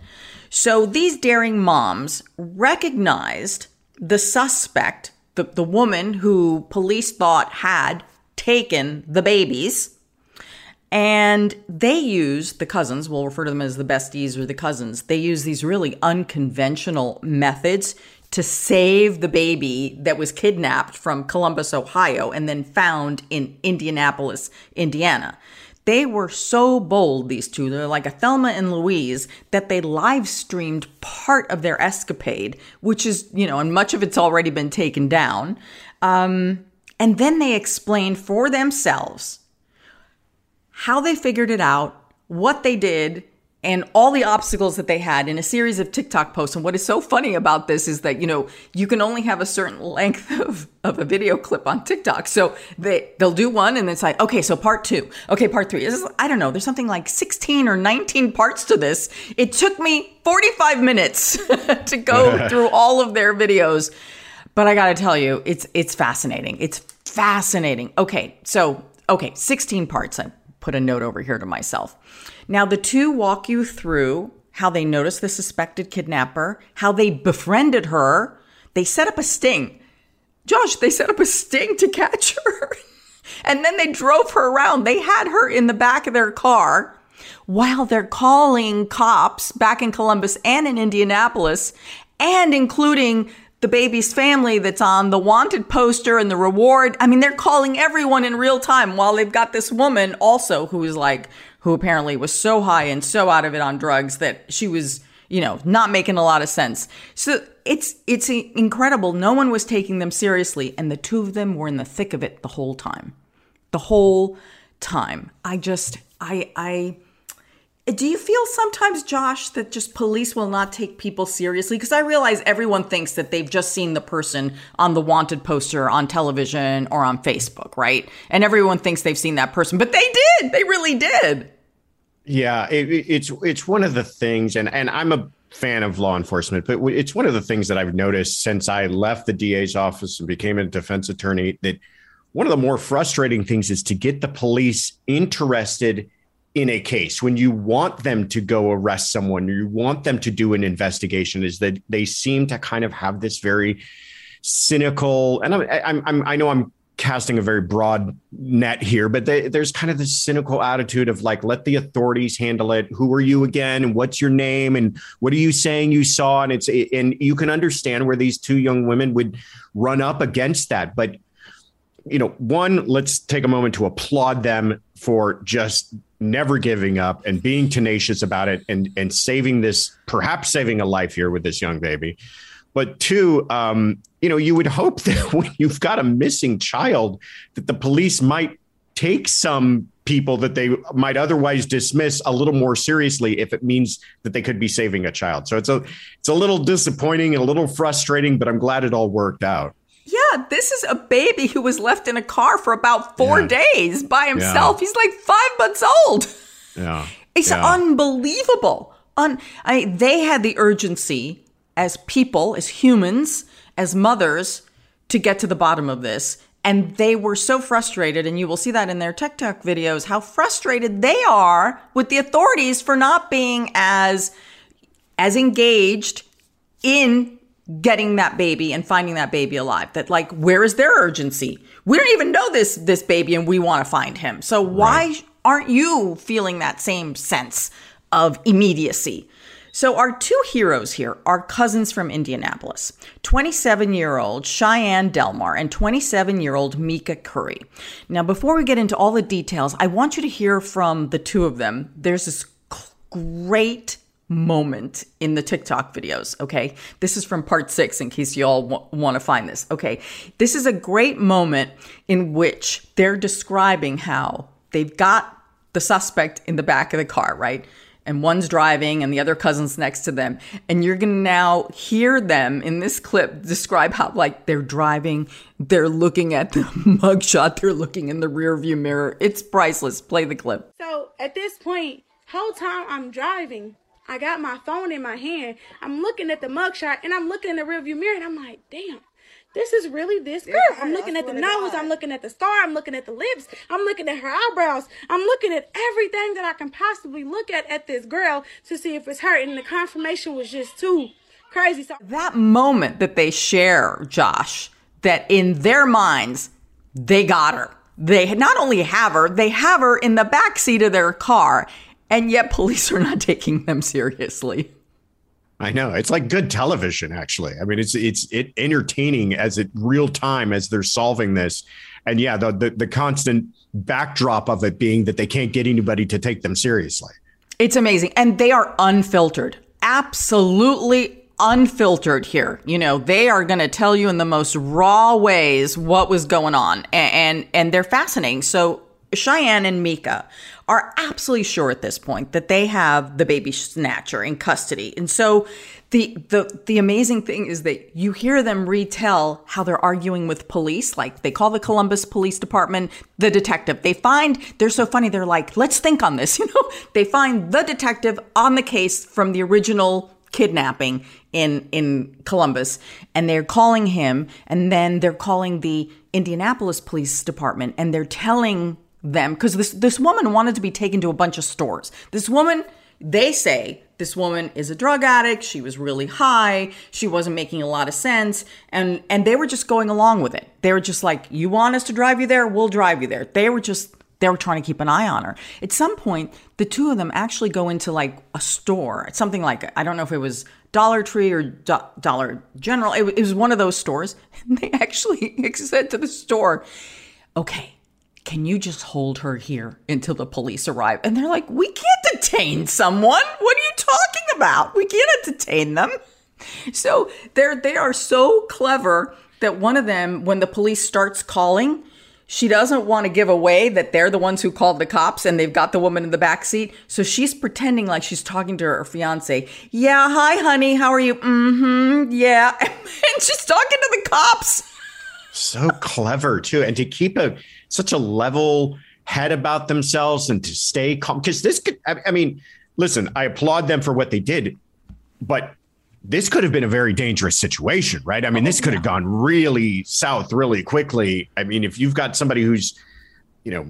So these daring moms recognized the suspect, the, the woman who police thought had taken the babies and they use the cousins, we'll refer to them as the besties or the cousins. They use these really unconventional methods to save the baby that was kidnapped from Columbus, Ohio, and then found in Indianapolis, Indiana. They were so bold, these two, they're like a Thelma and Louise, that they live streamed part of their escapade, which is, you know, and much of it's already been taken down. Um, and then they explained for themselves how they figured it out, what they did, and all the obstacles that they had in a series of TikTok posts. And what is so funny about this is that, you know, you can only have a certain length <laughs> of, of a video clip on TikTok. So they, they'll do one and it's like, okay, so part two. Okay, part three. Is, I don't know. There's something like 16 or 19 parts to this. It took me 45 minutes <laughs> to go <laughs> through all of their videos. But I got to tell you, it's, it's fascinating. It's fascinating. Okay. So, okay, 16 parts put a note over here to myself. Now, the two walk you through how they noticed the suspected kidnapper, how they befriended her. They set up a sting. Josh, they set up a sting to catch <laughs> her. and then they drove her around. They had her in the back of their car while they're calling cops back in Columbus and in Indianapolis and including the baby's family that's on the wanted poster and the reward. I mean, they're calling everyone in real time while they've got this woman also who's like, who apparently was so high and so out of it on drugs that she was, you know, not making a lot of sense. So it's, it's incredible. No one was taking them seriously. And the two of them were in the thick of it the whole time. The whole time. I just, I, I, do you feel sometimes, Josh, that just police will not take people seriously? Because I realize everyone thinks that they've just seen the person on the wanted poster on television or on Facebook, right? And everyone thinks they've seen that person, but they did. They really did. Yeah, it, it's it's one of the things, and and I'm a fan of law enforcement, but it's one of the things that I've noticed since I left the DA's office and became a defense attorney. That one of the more frustrating things is to get the police interested in a case when you want them to go arrest someone you want them to do an investigation is that they seem to kind of have this very cynical and i'm, I'm, I'm i know i'm casting a very broad net here but they, there's kind of this cynical attitude of like let the authorities handle it. Who are you again? And what's your name? And what are you saying you saw? And it's and you can understand where these two young women would run up against that but you know one let's take a moment to applaud them for just never giving up and being tenacious about it and and saving this perhaps saving a life here with this young baby. But two um, you know you would hope <laughs> that when you've got a missing child that the police might take some people that they might otherwise dismiss a little more seriously if it means that they could be saving a child. So it's a it's a little disappointing and a little frustrating but i'm glad it all worked out yeah, this is a baby who was left in a car for about four yeah. days by himself. Yeah. He's like five months old. Yeah. It's yeah. unbelievable. Un- I, they had the urgency as people, as humans, as mothers, to get to the bottom of this. And they were so frustrated, and you will see that in their TikTok videos, how frustrated they are with the authorities for not being as as engaged in getting that baby and finding that baby alive that like where is their urgency we don't even know this this baby and we want to find him so why right. aren't you feeling that same sense of immediacy. So, our two heroes here are cousins from Indianapolis 27 year old Cheyenne Delmar and 27 year old Mika Curry. Now, before we get into all the details, I want you to hear from the two of them. There's this great moment in the TikTok videos. Okay. This is from part six in case you all w- want to find this. Okay. This is a great moment in which they're describing how they've got the suspect in the back of the car, right? and one's driving and the other cousin's next to them. And you're going to now hear them in this clip describe how, like, they're driving, they're looking at the <laughs> mugshot, they're looking in the rearview mirror. It's priceless. Play the clip. So at this point, whole time I'm driving, I got my phone in my hand. I'm looking at the mugshot and I'm looking in the rear view mirror and I'm like, damn this is really this girl. I'm looking at the nose. I'm looking at the star. I'm looking at the lips. I'm looking at her eyebrows. I'm looking at everything that I can possibly look at at this girl to see if it's her. And the confirmation was just too crazy. So that moment that they share, Josh, that in their minds, they got her. They not only have her, they have her in the back seat of their car. And yet police are not <laughs> taking them seriously. I know it's like good television, actually. I mean, it's it's it entertaining as it real time as they're solving this, and yeah, the, the the constant backdrop of it being that they can't get anybody to take them seriously. It's amazing, and they are unfiltered, absolutely unfiltered here. You know, they are going to tell you in the most raw ways what was going on, and, and and they're fascinating. So Cheyenne and Mika are absolutely sure at this point that they have the baby snatcher in custody. And so the the the amazing thing is that you hear them retell how they're arguing with police. Like they call the Columbus Police Department the detective. They find they're so funny. They're like, let's think on this. <laughs> You know, they find the detective on the case from the original kidnapping in in Columbus, and they're calling him, and then they're calling the Indianapolis Police Department, and they're telling them because this this woman wanted to be taken to a bunch of stores. This woman, they say, this woman is a drug addict. She was really high. She wasn't making a lot of sense, and and they were just going along with it. They were just like, "You want us to drive you there? We'll drive you there." They were just they were trying to keep an eye on her. At some point, the two of them actually go into like a store, something like I don't know if it was Dollar Tree or Do- Dollar General. It, it was one of those stores. And <laughs> they actually <laughs> said to the store, "Okay, can you just hold her here until the police arrive? And they're like, we can't detain someone. What are you talking about? We can't detain them. So they're they are so clever that one of them, when the police starts calling, she doesn't want to give away that they're the ones who called the cops and they've got the woman in the back seat. So she's pretending like she's talking to her fiance. Yeah, hi, honey. How are you? Mm-hmm. Yeah. <laughs> And she's talking to the cops. So clever too. And to keep a such a level head about themselves and to stay calm. Because this could, I, I mean, listen, I applaud them for what they did, but this could have been a very dangerous situation, right? I mean, this oh, could have gone really south really quickly. I mean, if you've got somebody who's, you know,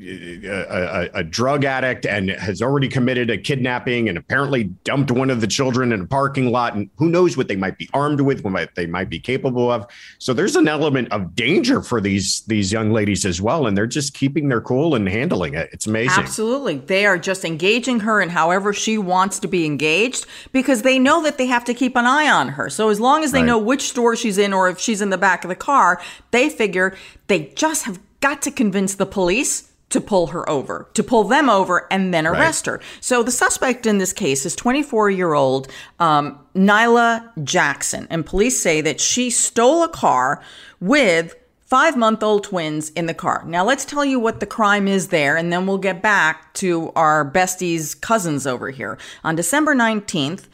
a, a, a, drug addict and has already committed a kidnapping and apparently dumped one of the children in a parking lot. And who knows what they might be armed with what they might be capable of. So there's an element of danger for these these young ladies as well. And they're just keeping their cool and handling it. It's amazing. Absolutely. They are just engaging her in however she wants to be engaged because they know that they have to keep an eye on her. So as long as they right. know which store she's in or if she's in the back of the car they figure they just have got to convince the police to pull her over, to pull them over and then arrest right. her. So the suspect in this case is 24 year old um, Nalah Jackson. And police say that she stole a car with five month old twins in the car. Now let's tell you what the crime is there, and then we'll get back to our besties' cousins over here. On December 19th,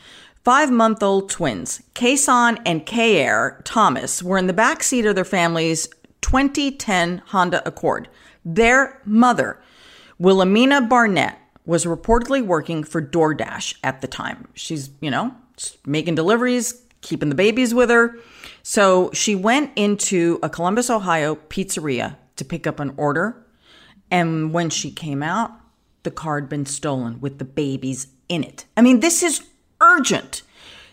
Five month old twins, Kason and Kyair Thomas, were in the back seat of their family's 2010 Honda Accord. Their mother, Wilhelmina Barnett, was reportedly working for DoorDash at the time. She's, you know, making deliveries, keeping the babies with her. So she went into a Columbus, Ohio pizzeria to pick up an order. And when she came out, the car had been stolen with the babies in it. I mean, this is urgent.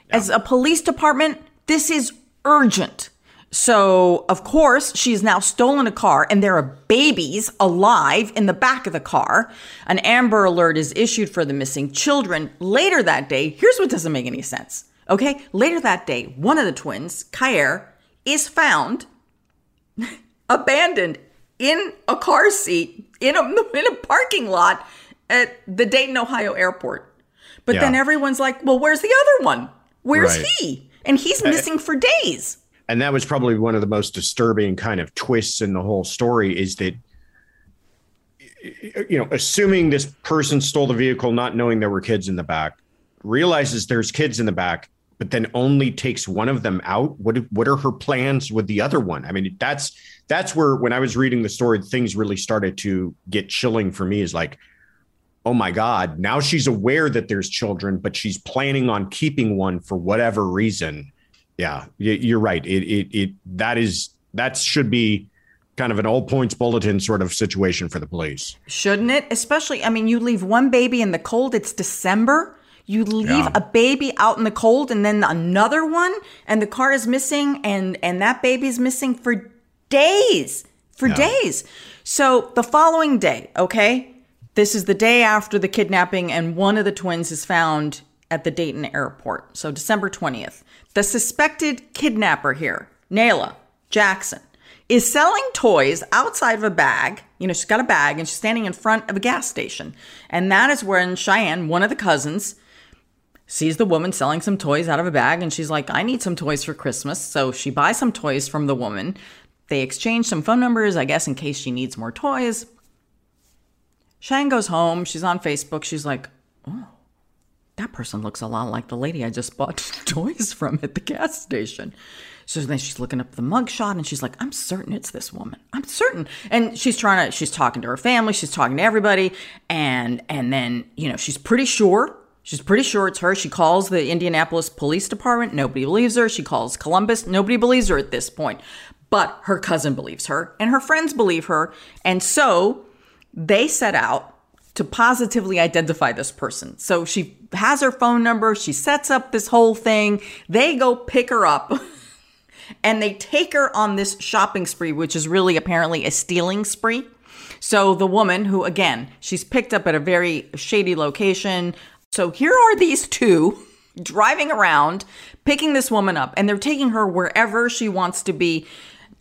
Yeah. As a police department, this is urgent. So, of course, she's now stolen a car and there are babies alive in the back of the car. An Amber Alert is issued for the missing children. Later that day, here's what doesn't make any sense. Okay, later that day, one of the twins, Kyair, is found <laughs> abandoned in a car seat in a, <laughs> in a parking lot at the Dayton, Ohio airport. But Yeah. then everyone's like, well, where's the other one? Where's Right. he? And he's missing for days. And that was probably one of the most disturbing kind of twists in the whole story is that you know assuming this person stole the vehicle not knowing there were kids in the back realizes there's kids in the back but then only takes one of them out. What what are her plans with the other one? I mean that's that's where when i was reading the story things really started to get chilling for me is like oh my god now she's aware that there's children but she's planning on keeping one for whatever reason yeah, you're right. It it it that is that should be kind of an all points bulletin sort of situation for the police. Shouldn't it? Especially, I mean, you leave one baby in the cold, it's December. You leave Yeah. a baby out in the cold and then another one and the car is missing and and that baby's missing for days. For days. So, the following day, okay? This is the day after the kidnapping and one of the twins is found at the Dayton airport. So, December 20th. The suspected kidnapper here, Nalah Jackson, is selling toys outside of a bag. You know, she's got a bag and she's standing in front of a gas station. And that is when Cheyenne, one of the cousins, sees the woman selling some toys out of a bag and she's like, I need some toys for Christmas. So she buys some toys from the woman. They exchange some phone numbers, I guess, in case she needs more toys. Cheyenne goes home. She's on Facebook. She's like, oh, that person looks a lot like the lady I just bought <laughs> toys from at the gas station. So then she's looking up the mugshot and she's like, I'm certain it's this woman. I'm certain. And she's trying to, she's talking to her family, she's talking to everybody. And, and then, you know, she's pretty sure, she's pretty sure it's her. She calls the Indianapolis Police Department. Nobody believes her. She calls Columbus. Nobody believes her at this point. But her cousin believes her and her friends believe her. And so they set out to positively identify this person. So she has her phone number, she sets up this whole thing. They go pick her up <laughs> and they take her on this shopping spree, which is really apparently a stealing spree. So the woman, who again, she's picked up at a very shady location. So here are these two <laughs> driving around, picking this woman up, and they're taking her wherever she wants to be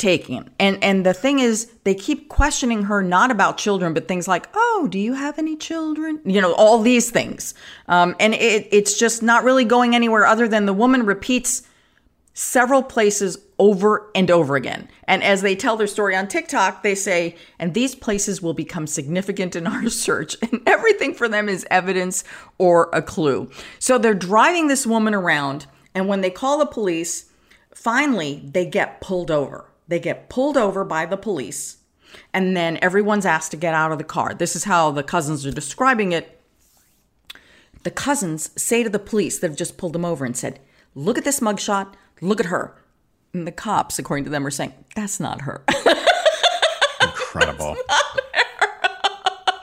taken. And and the thing is, they keep questioning her not about children, but things like, "Oh, do you have any children?" You know, all these things. Um, and it, it's just not really going anywhere other than the woman repeats several places over and over again. And as they tell their story on TikTok, they say, and these places will become significant in our <laughs> search. And everything for them is evidence or a clue. So they're driving this woman around. And when they call the police, finally they get pulled over. They get pulled over by the police. And then everyone's asked to get out of the car. This is how the cousins are describing it. The cousins say to the police that have just pulled them over and said, Look at this mugshot. Look at her. And the cops, according to them, are saying, That's not her. <laughs> Incredible.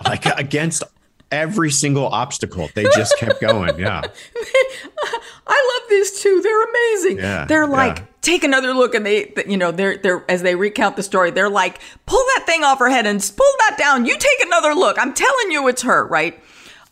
like against every single obstacle, they just kept going. Yeah. <laughs> Uh, These two. They're amazing. Yeah, they're like, yeah. take another look, and they, you know, they're they're as they recount the story, they're like, pull that thing off her head and pull that down. You take another look. I'm telling you, it's her, right?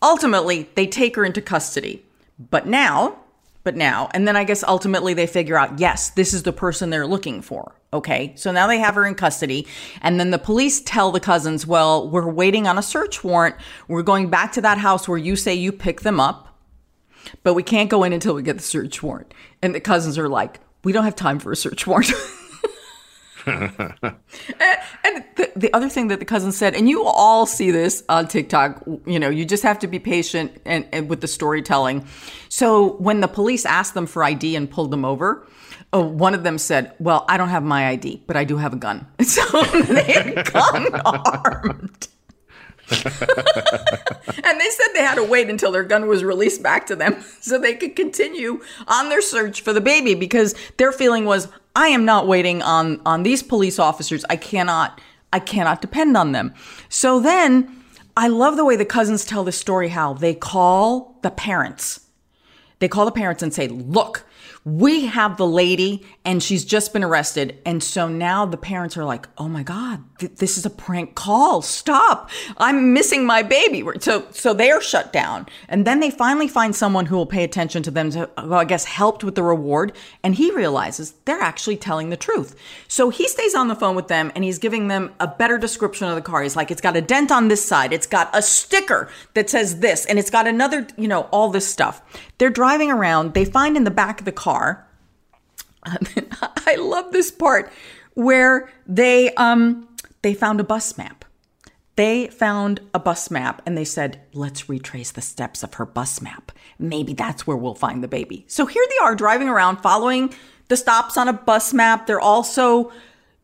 Ultimately, they take her into custody, but now, but now, and then I guess ultimately they figure out, yes, this is the person they're looking for. Okay, so now they have her in custody, and then the police tell the cousins, well, we're waiting on a search warrant. We're going back to that house where you say you pick them up but we can't go in until we get the search warrant. And the cousins are like, we don't have time for a search warrant. and <laughs> <laughs> and the, the other thing that the cousins said, and you all see this on TikTok, you know, you just have to be patient and, and with the storytelling. So when the police asked them for ID and pulled them over, uh, one of them said, "Well, I don't have my ID, but I do have a gun." <laughs> So they had gun armed. <laughs> and they said they had to wait until their gun was released back to them <laughs> so they could continue on their search for the baby because their feeling was I am not waiting on on these police officers. I cannot I cannot depend on them. So then I love the way the cousins tell this story how they call the parents. They call the parents and say, "Look, We have the lady and she's just been arrested. And so now the parents are like, oh my God, th- this is a prank call. Stop. I'm missing my baby. So, so they're shut down. And then they finally find someone who will pay attention to them to, well, I guess, helped with the reward. And he realizes they're actually telling the truth. So he stays on the phone with them and he's giving them a better description of the car. He's like, it's got a dent on this side. It's got a sticker that says this and it's got another, you know, all this stuff. They're driving around. They find in the back of the car, <laughs> I love this part where they um they found a bus map. They found a bus map and they said, "Let's retrace the steps of her bus map. Maybe that's where we'll find the baby." So here they are driving around following the stops on a bus map. They're also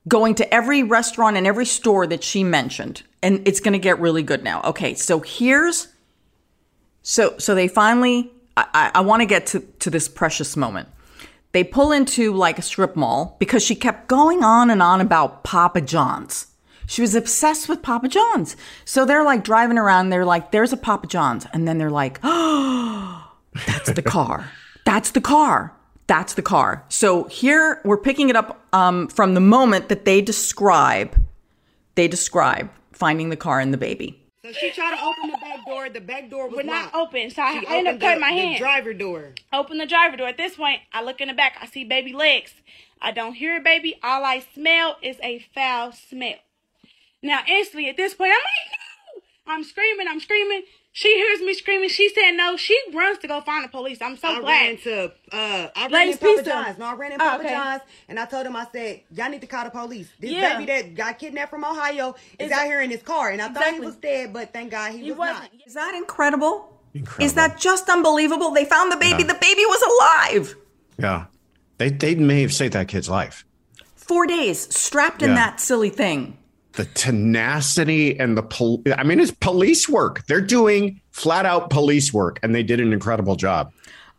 going to every restaurant and every store that she mentioned. And it's going to get really good now. Okay, so here's so so they finally I, I want to get to, to this precious moment. They pull into like a strip mall because she kept going on and on about Papa John's. She was obsessed with Papa John's. So they're like driving around. They're like, there's a Papa John's. And then they're like, oh, that's the car. That's the car. That's the car. So here we're picking it up um, from the moment that they describe, they describe finding the car and the baby. So she tried to open the back door. The back door was Would not locked. open. So I, She I ended up cutting my the hand. driver door. Open the driver door. At this point, I look in the back. I see baby legs. I don't hear a baby. All I smell is a foul smell. Now, instantly at this point, I'm like, no! I'm screaming. I'm screaming. She hears me screaming. She said no. She runs to go find the police. I'm so I glad. ran to uh I ran Ladies in Papa Pizza. John's. No, I ran in Oh, Papa okay. John's and I told him I said, Y'all need to call the police. This Yeah. baby that got kidnapped from Ohio is Is- out here in his car. And I thought Exactly. he was dead, but thank God he, He was wasn't. not. Is that incredible? Incredible. Is that just unbelievable? They found the baby. Yeah. The baby was alive. Yeah. They they may have saved that kid's life. Four days strapped in that silly thing. The tenacity and the pol- I mean, it's police work. They're doing flat out police work, and they did an incredible job.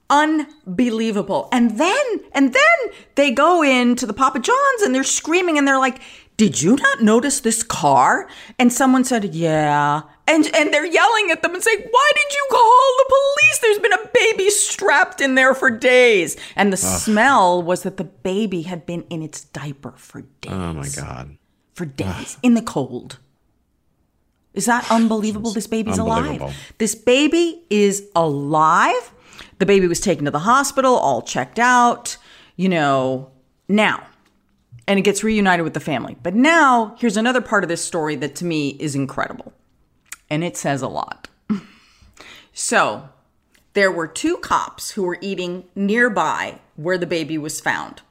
Unbelievable. And then, and then they go into the Papa John's and they're screaming and they're like, did you not notice this car? And someone said, yeah. And, and they're yelling at them and saying, why did you call the police? There's been a baby strapped in there for days. And the smell was that the baby had been in its diaper for days. Oh my god. For days ah. in the cold. Is that unbelievable? This baby's Unbelievable. alive. This baby is alive. The baby was taken to the hospital, all checked out, you know. Now, and it gets reunited with the family. But now, here's another part of this story that to me is incredible. And it says a lot. <laughs> so, there were two cops who were eating nearby where the baby was found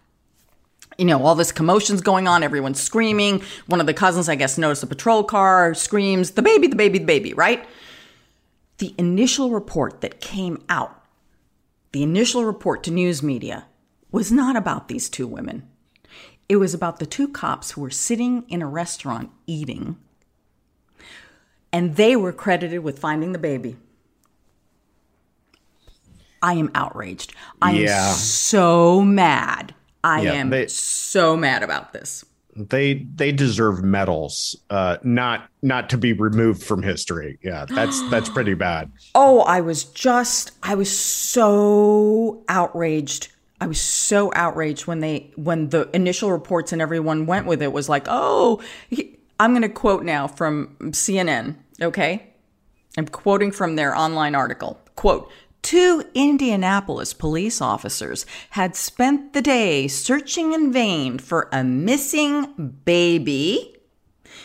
you know, all this commotion's going on, everyone's screaming. One of the cousins, I guess, noticed a patrol car, screams, the baby, the baby, the baby, right? The initial report that came out, the initial report to news media, was not about these two women. It was about the two cops who were sitting in a restaurant eating, and they were credited with finding the baby. I am outraged. I Yeah. am so mad. I Yeah, am they- so mad about this. They they deserve medals, uh, not not to be removed from history. Yeah, that's <gasps> that's pretty bad. Oh, I was just, I was so outraged. I was so outraged when they, when the initial reports and everyone went with it was like, oh, he- I'm going to quote now from CNN. Okay. I'm quoting from their online article. Quote, Two Indianapolis police officers had spent the day searching in vain for a missing baby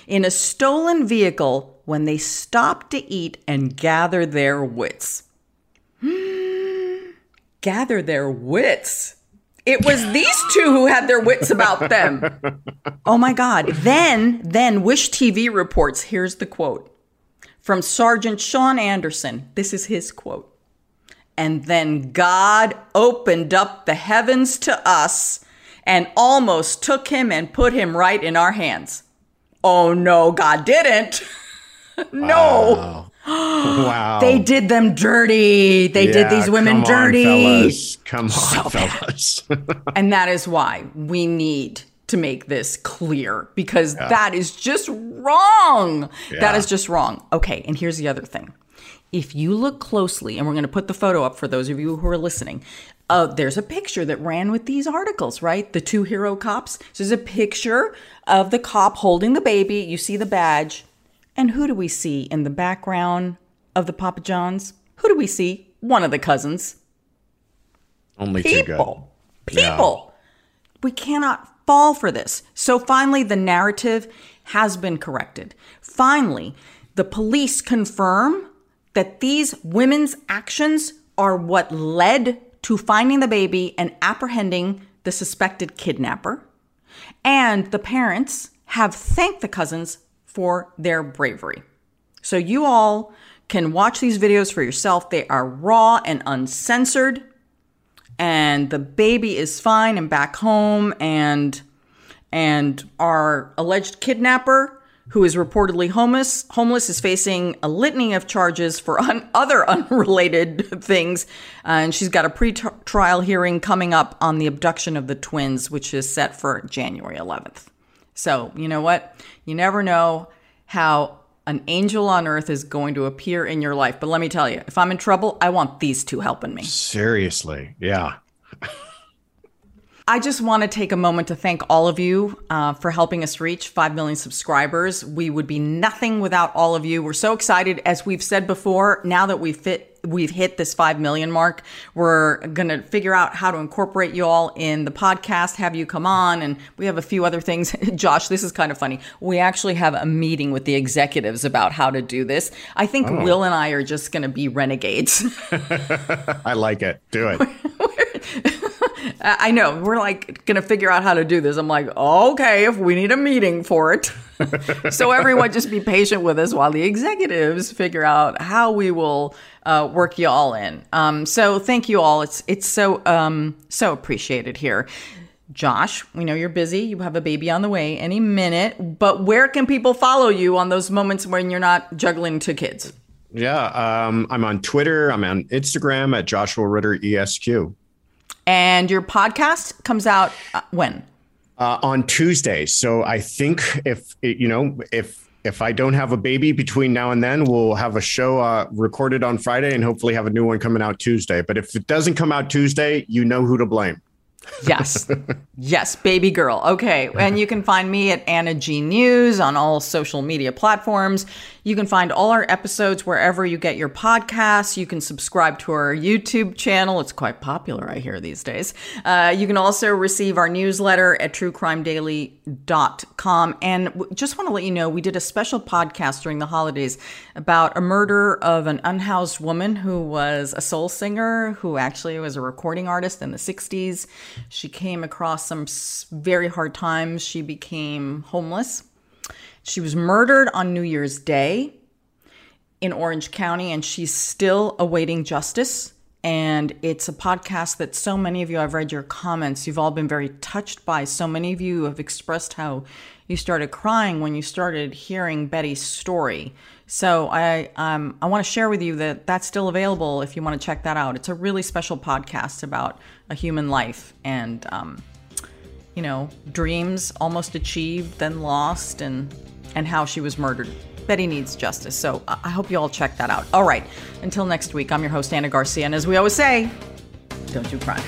in a stolen vehicle when they stopped to eat and gather their wits. <gasps> gather their wits. It was these two who had their wits about them. <laughs> Oh my God. Then, then Wish TV reports here's the quote from Sergeant Sean Anderson. This is his quote. And then God opened up the heavens to us and almost took him and put him right in our hands. Oh no, God didn't. <laughs> no. <gasps> Wow. They did them dirty. They did these women come on, dirty. fellas. Come on, So fellas. <laughs> And that is why we need to make this clear because that is just wrong. That Yeah. is just wrong. Okay, and here's the other thing. If you look closely, and we're going to put the photo up for those of you who are listening, uh, there's a picture that ran with these articles, right? The two hero cops. So there's a picture of the cop holding the baby. You see the badge. And who do we see in the background of the Papa Johns? Who do we see? One of the cousins. Only too good. People. People. We cannot fall for this. So finally, the narrative has been corrected. Finally, the police confirm that these women's actions are what led to finding the baby and apprehending the suspected kidnapper. And the parents have thanked the cousins for their bravery. So you all can watch these videos for yourself. They are raw and uncensored. And the baby is fine and back home and and our alleged kidnapper who is reportedly homeless homeless is facing a litany of charges for un- <laughs> other unrelated things uh, and she's got a pre-trial hearing coming up on the abduction of the twins which is set for January 11th. So, you know what? You never know how an angel on earth is going to appear in your life. But let me tell you, if I'm in trouble, I want these two helping me. Seriously. Yeah. <laughs> I just want to take a moment to thank all of you uh, for helping us reach 5 million subscribers. We would be nothing without all of you. We're so excited. As we've said before, now that we've fit, we've hit this 5 million mark, we're going to figure out how to incorporate you all in the podcast, have you come on. And we have a few other things. <laughs> Josh, this is kind of funny. We actually have a meeting with the executives about how to do this. I think oh. Will and I are just going to be renegades. <laughs> I like it. Do it. <laughs> I know we're like going to figure out how to do this. I'm like, okay, if we need a meeting for it. <laughs> so everyone just be patient with us while the executives figure out how we will uh, work you all in. Um, so thank you all. It's it's so um, so appreciated here. Josh, we know you're busy. You have a baby on the way any minute, but where can people follow you on those moments when you're not juggling two kids? Yeah, um, I'm on Twitter. I'm on Instagram at Joshua Ritter ESQ. And your podcast comes out uh, when? Uh, on Tuesday. So I think if you know if if I don't have a baby between now and then, we'll have a show uh, recorded on Friday and hopefully have a new one coming out Tuesday. But if it doesn't come out Tuesday, you know who to blame. Yes. <laughs> yes, baby girl. Okay. And you can find me at Ana G News on all social media platforms. You can find all our episodes wherever you get your podcasts. You can subscribe to our YouTube channel. It's quite popular, I hear, these days. Uh, you can also receive our newsletter at truecrimedaily.com. And just want to let you know, we did a special podcast during the holidays about a murder of an unhoused woman who was a soul singer, who actually was a recording artist in the 60s. She came across some very hard times. She became homeless she was murdered on New Year's Day in Orange County, and she's still awaiting justice. And it's a podcast that so many of you, I've read your comments, you've all been very touched by. So many of you have expressed how you started crying when you started hearing Betty's story. So I um, I want to share with you that that's still available if you want to check that out. It's a really special podcast about a human life and um, you know dreams almost achieved, then lost, and and how she was murdered. Betty needs justice. So I hope you all check that out. All right. Until next week, I'm your host, Ana Garcia. And as we always say, don't you cry.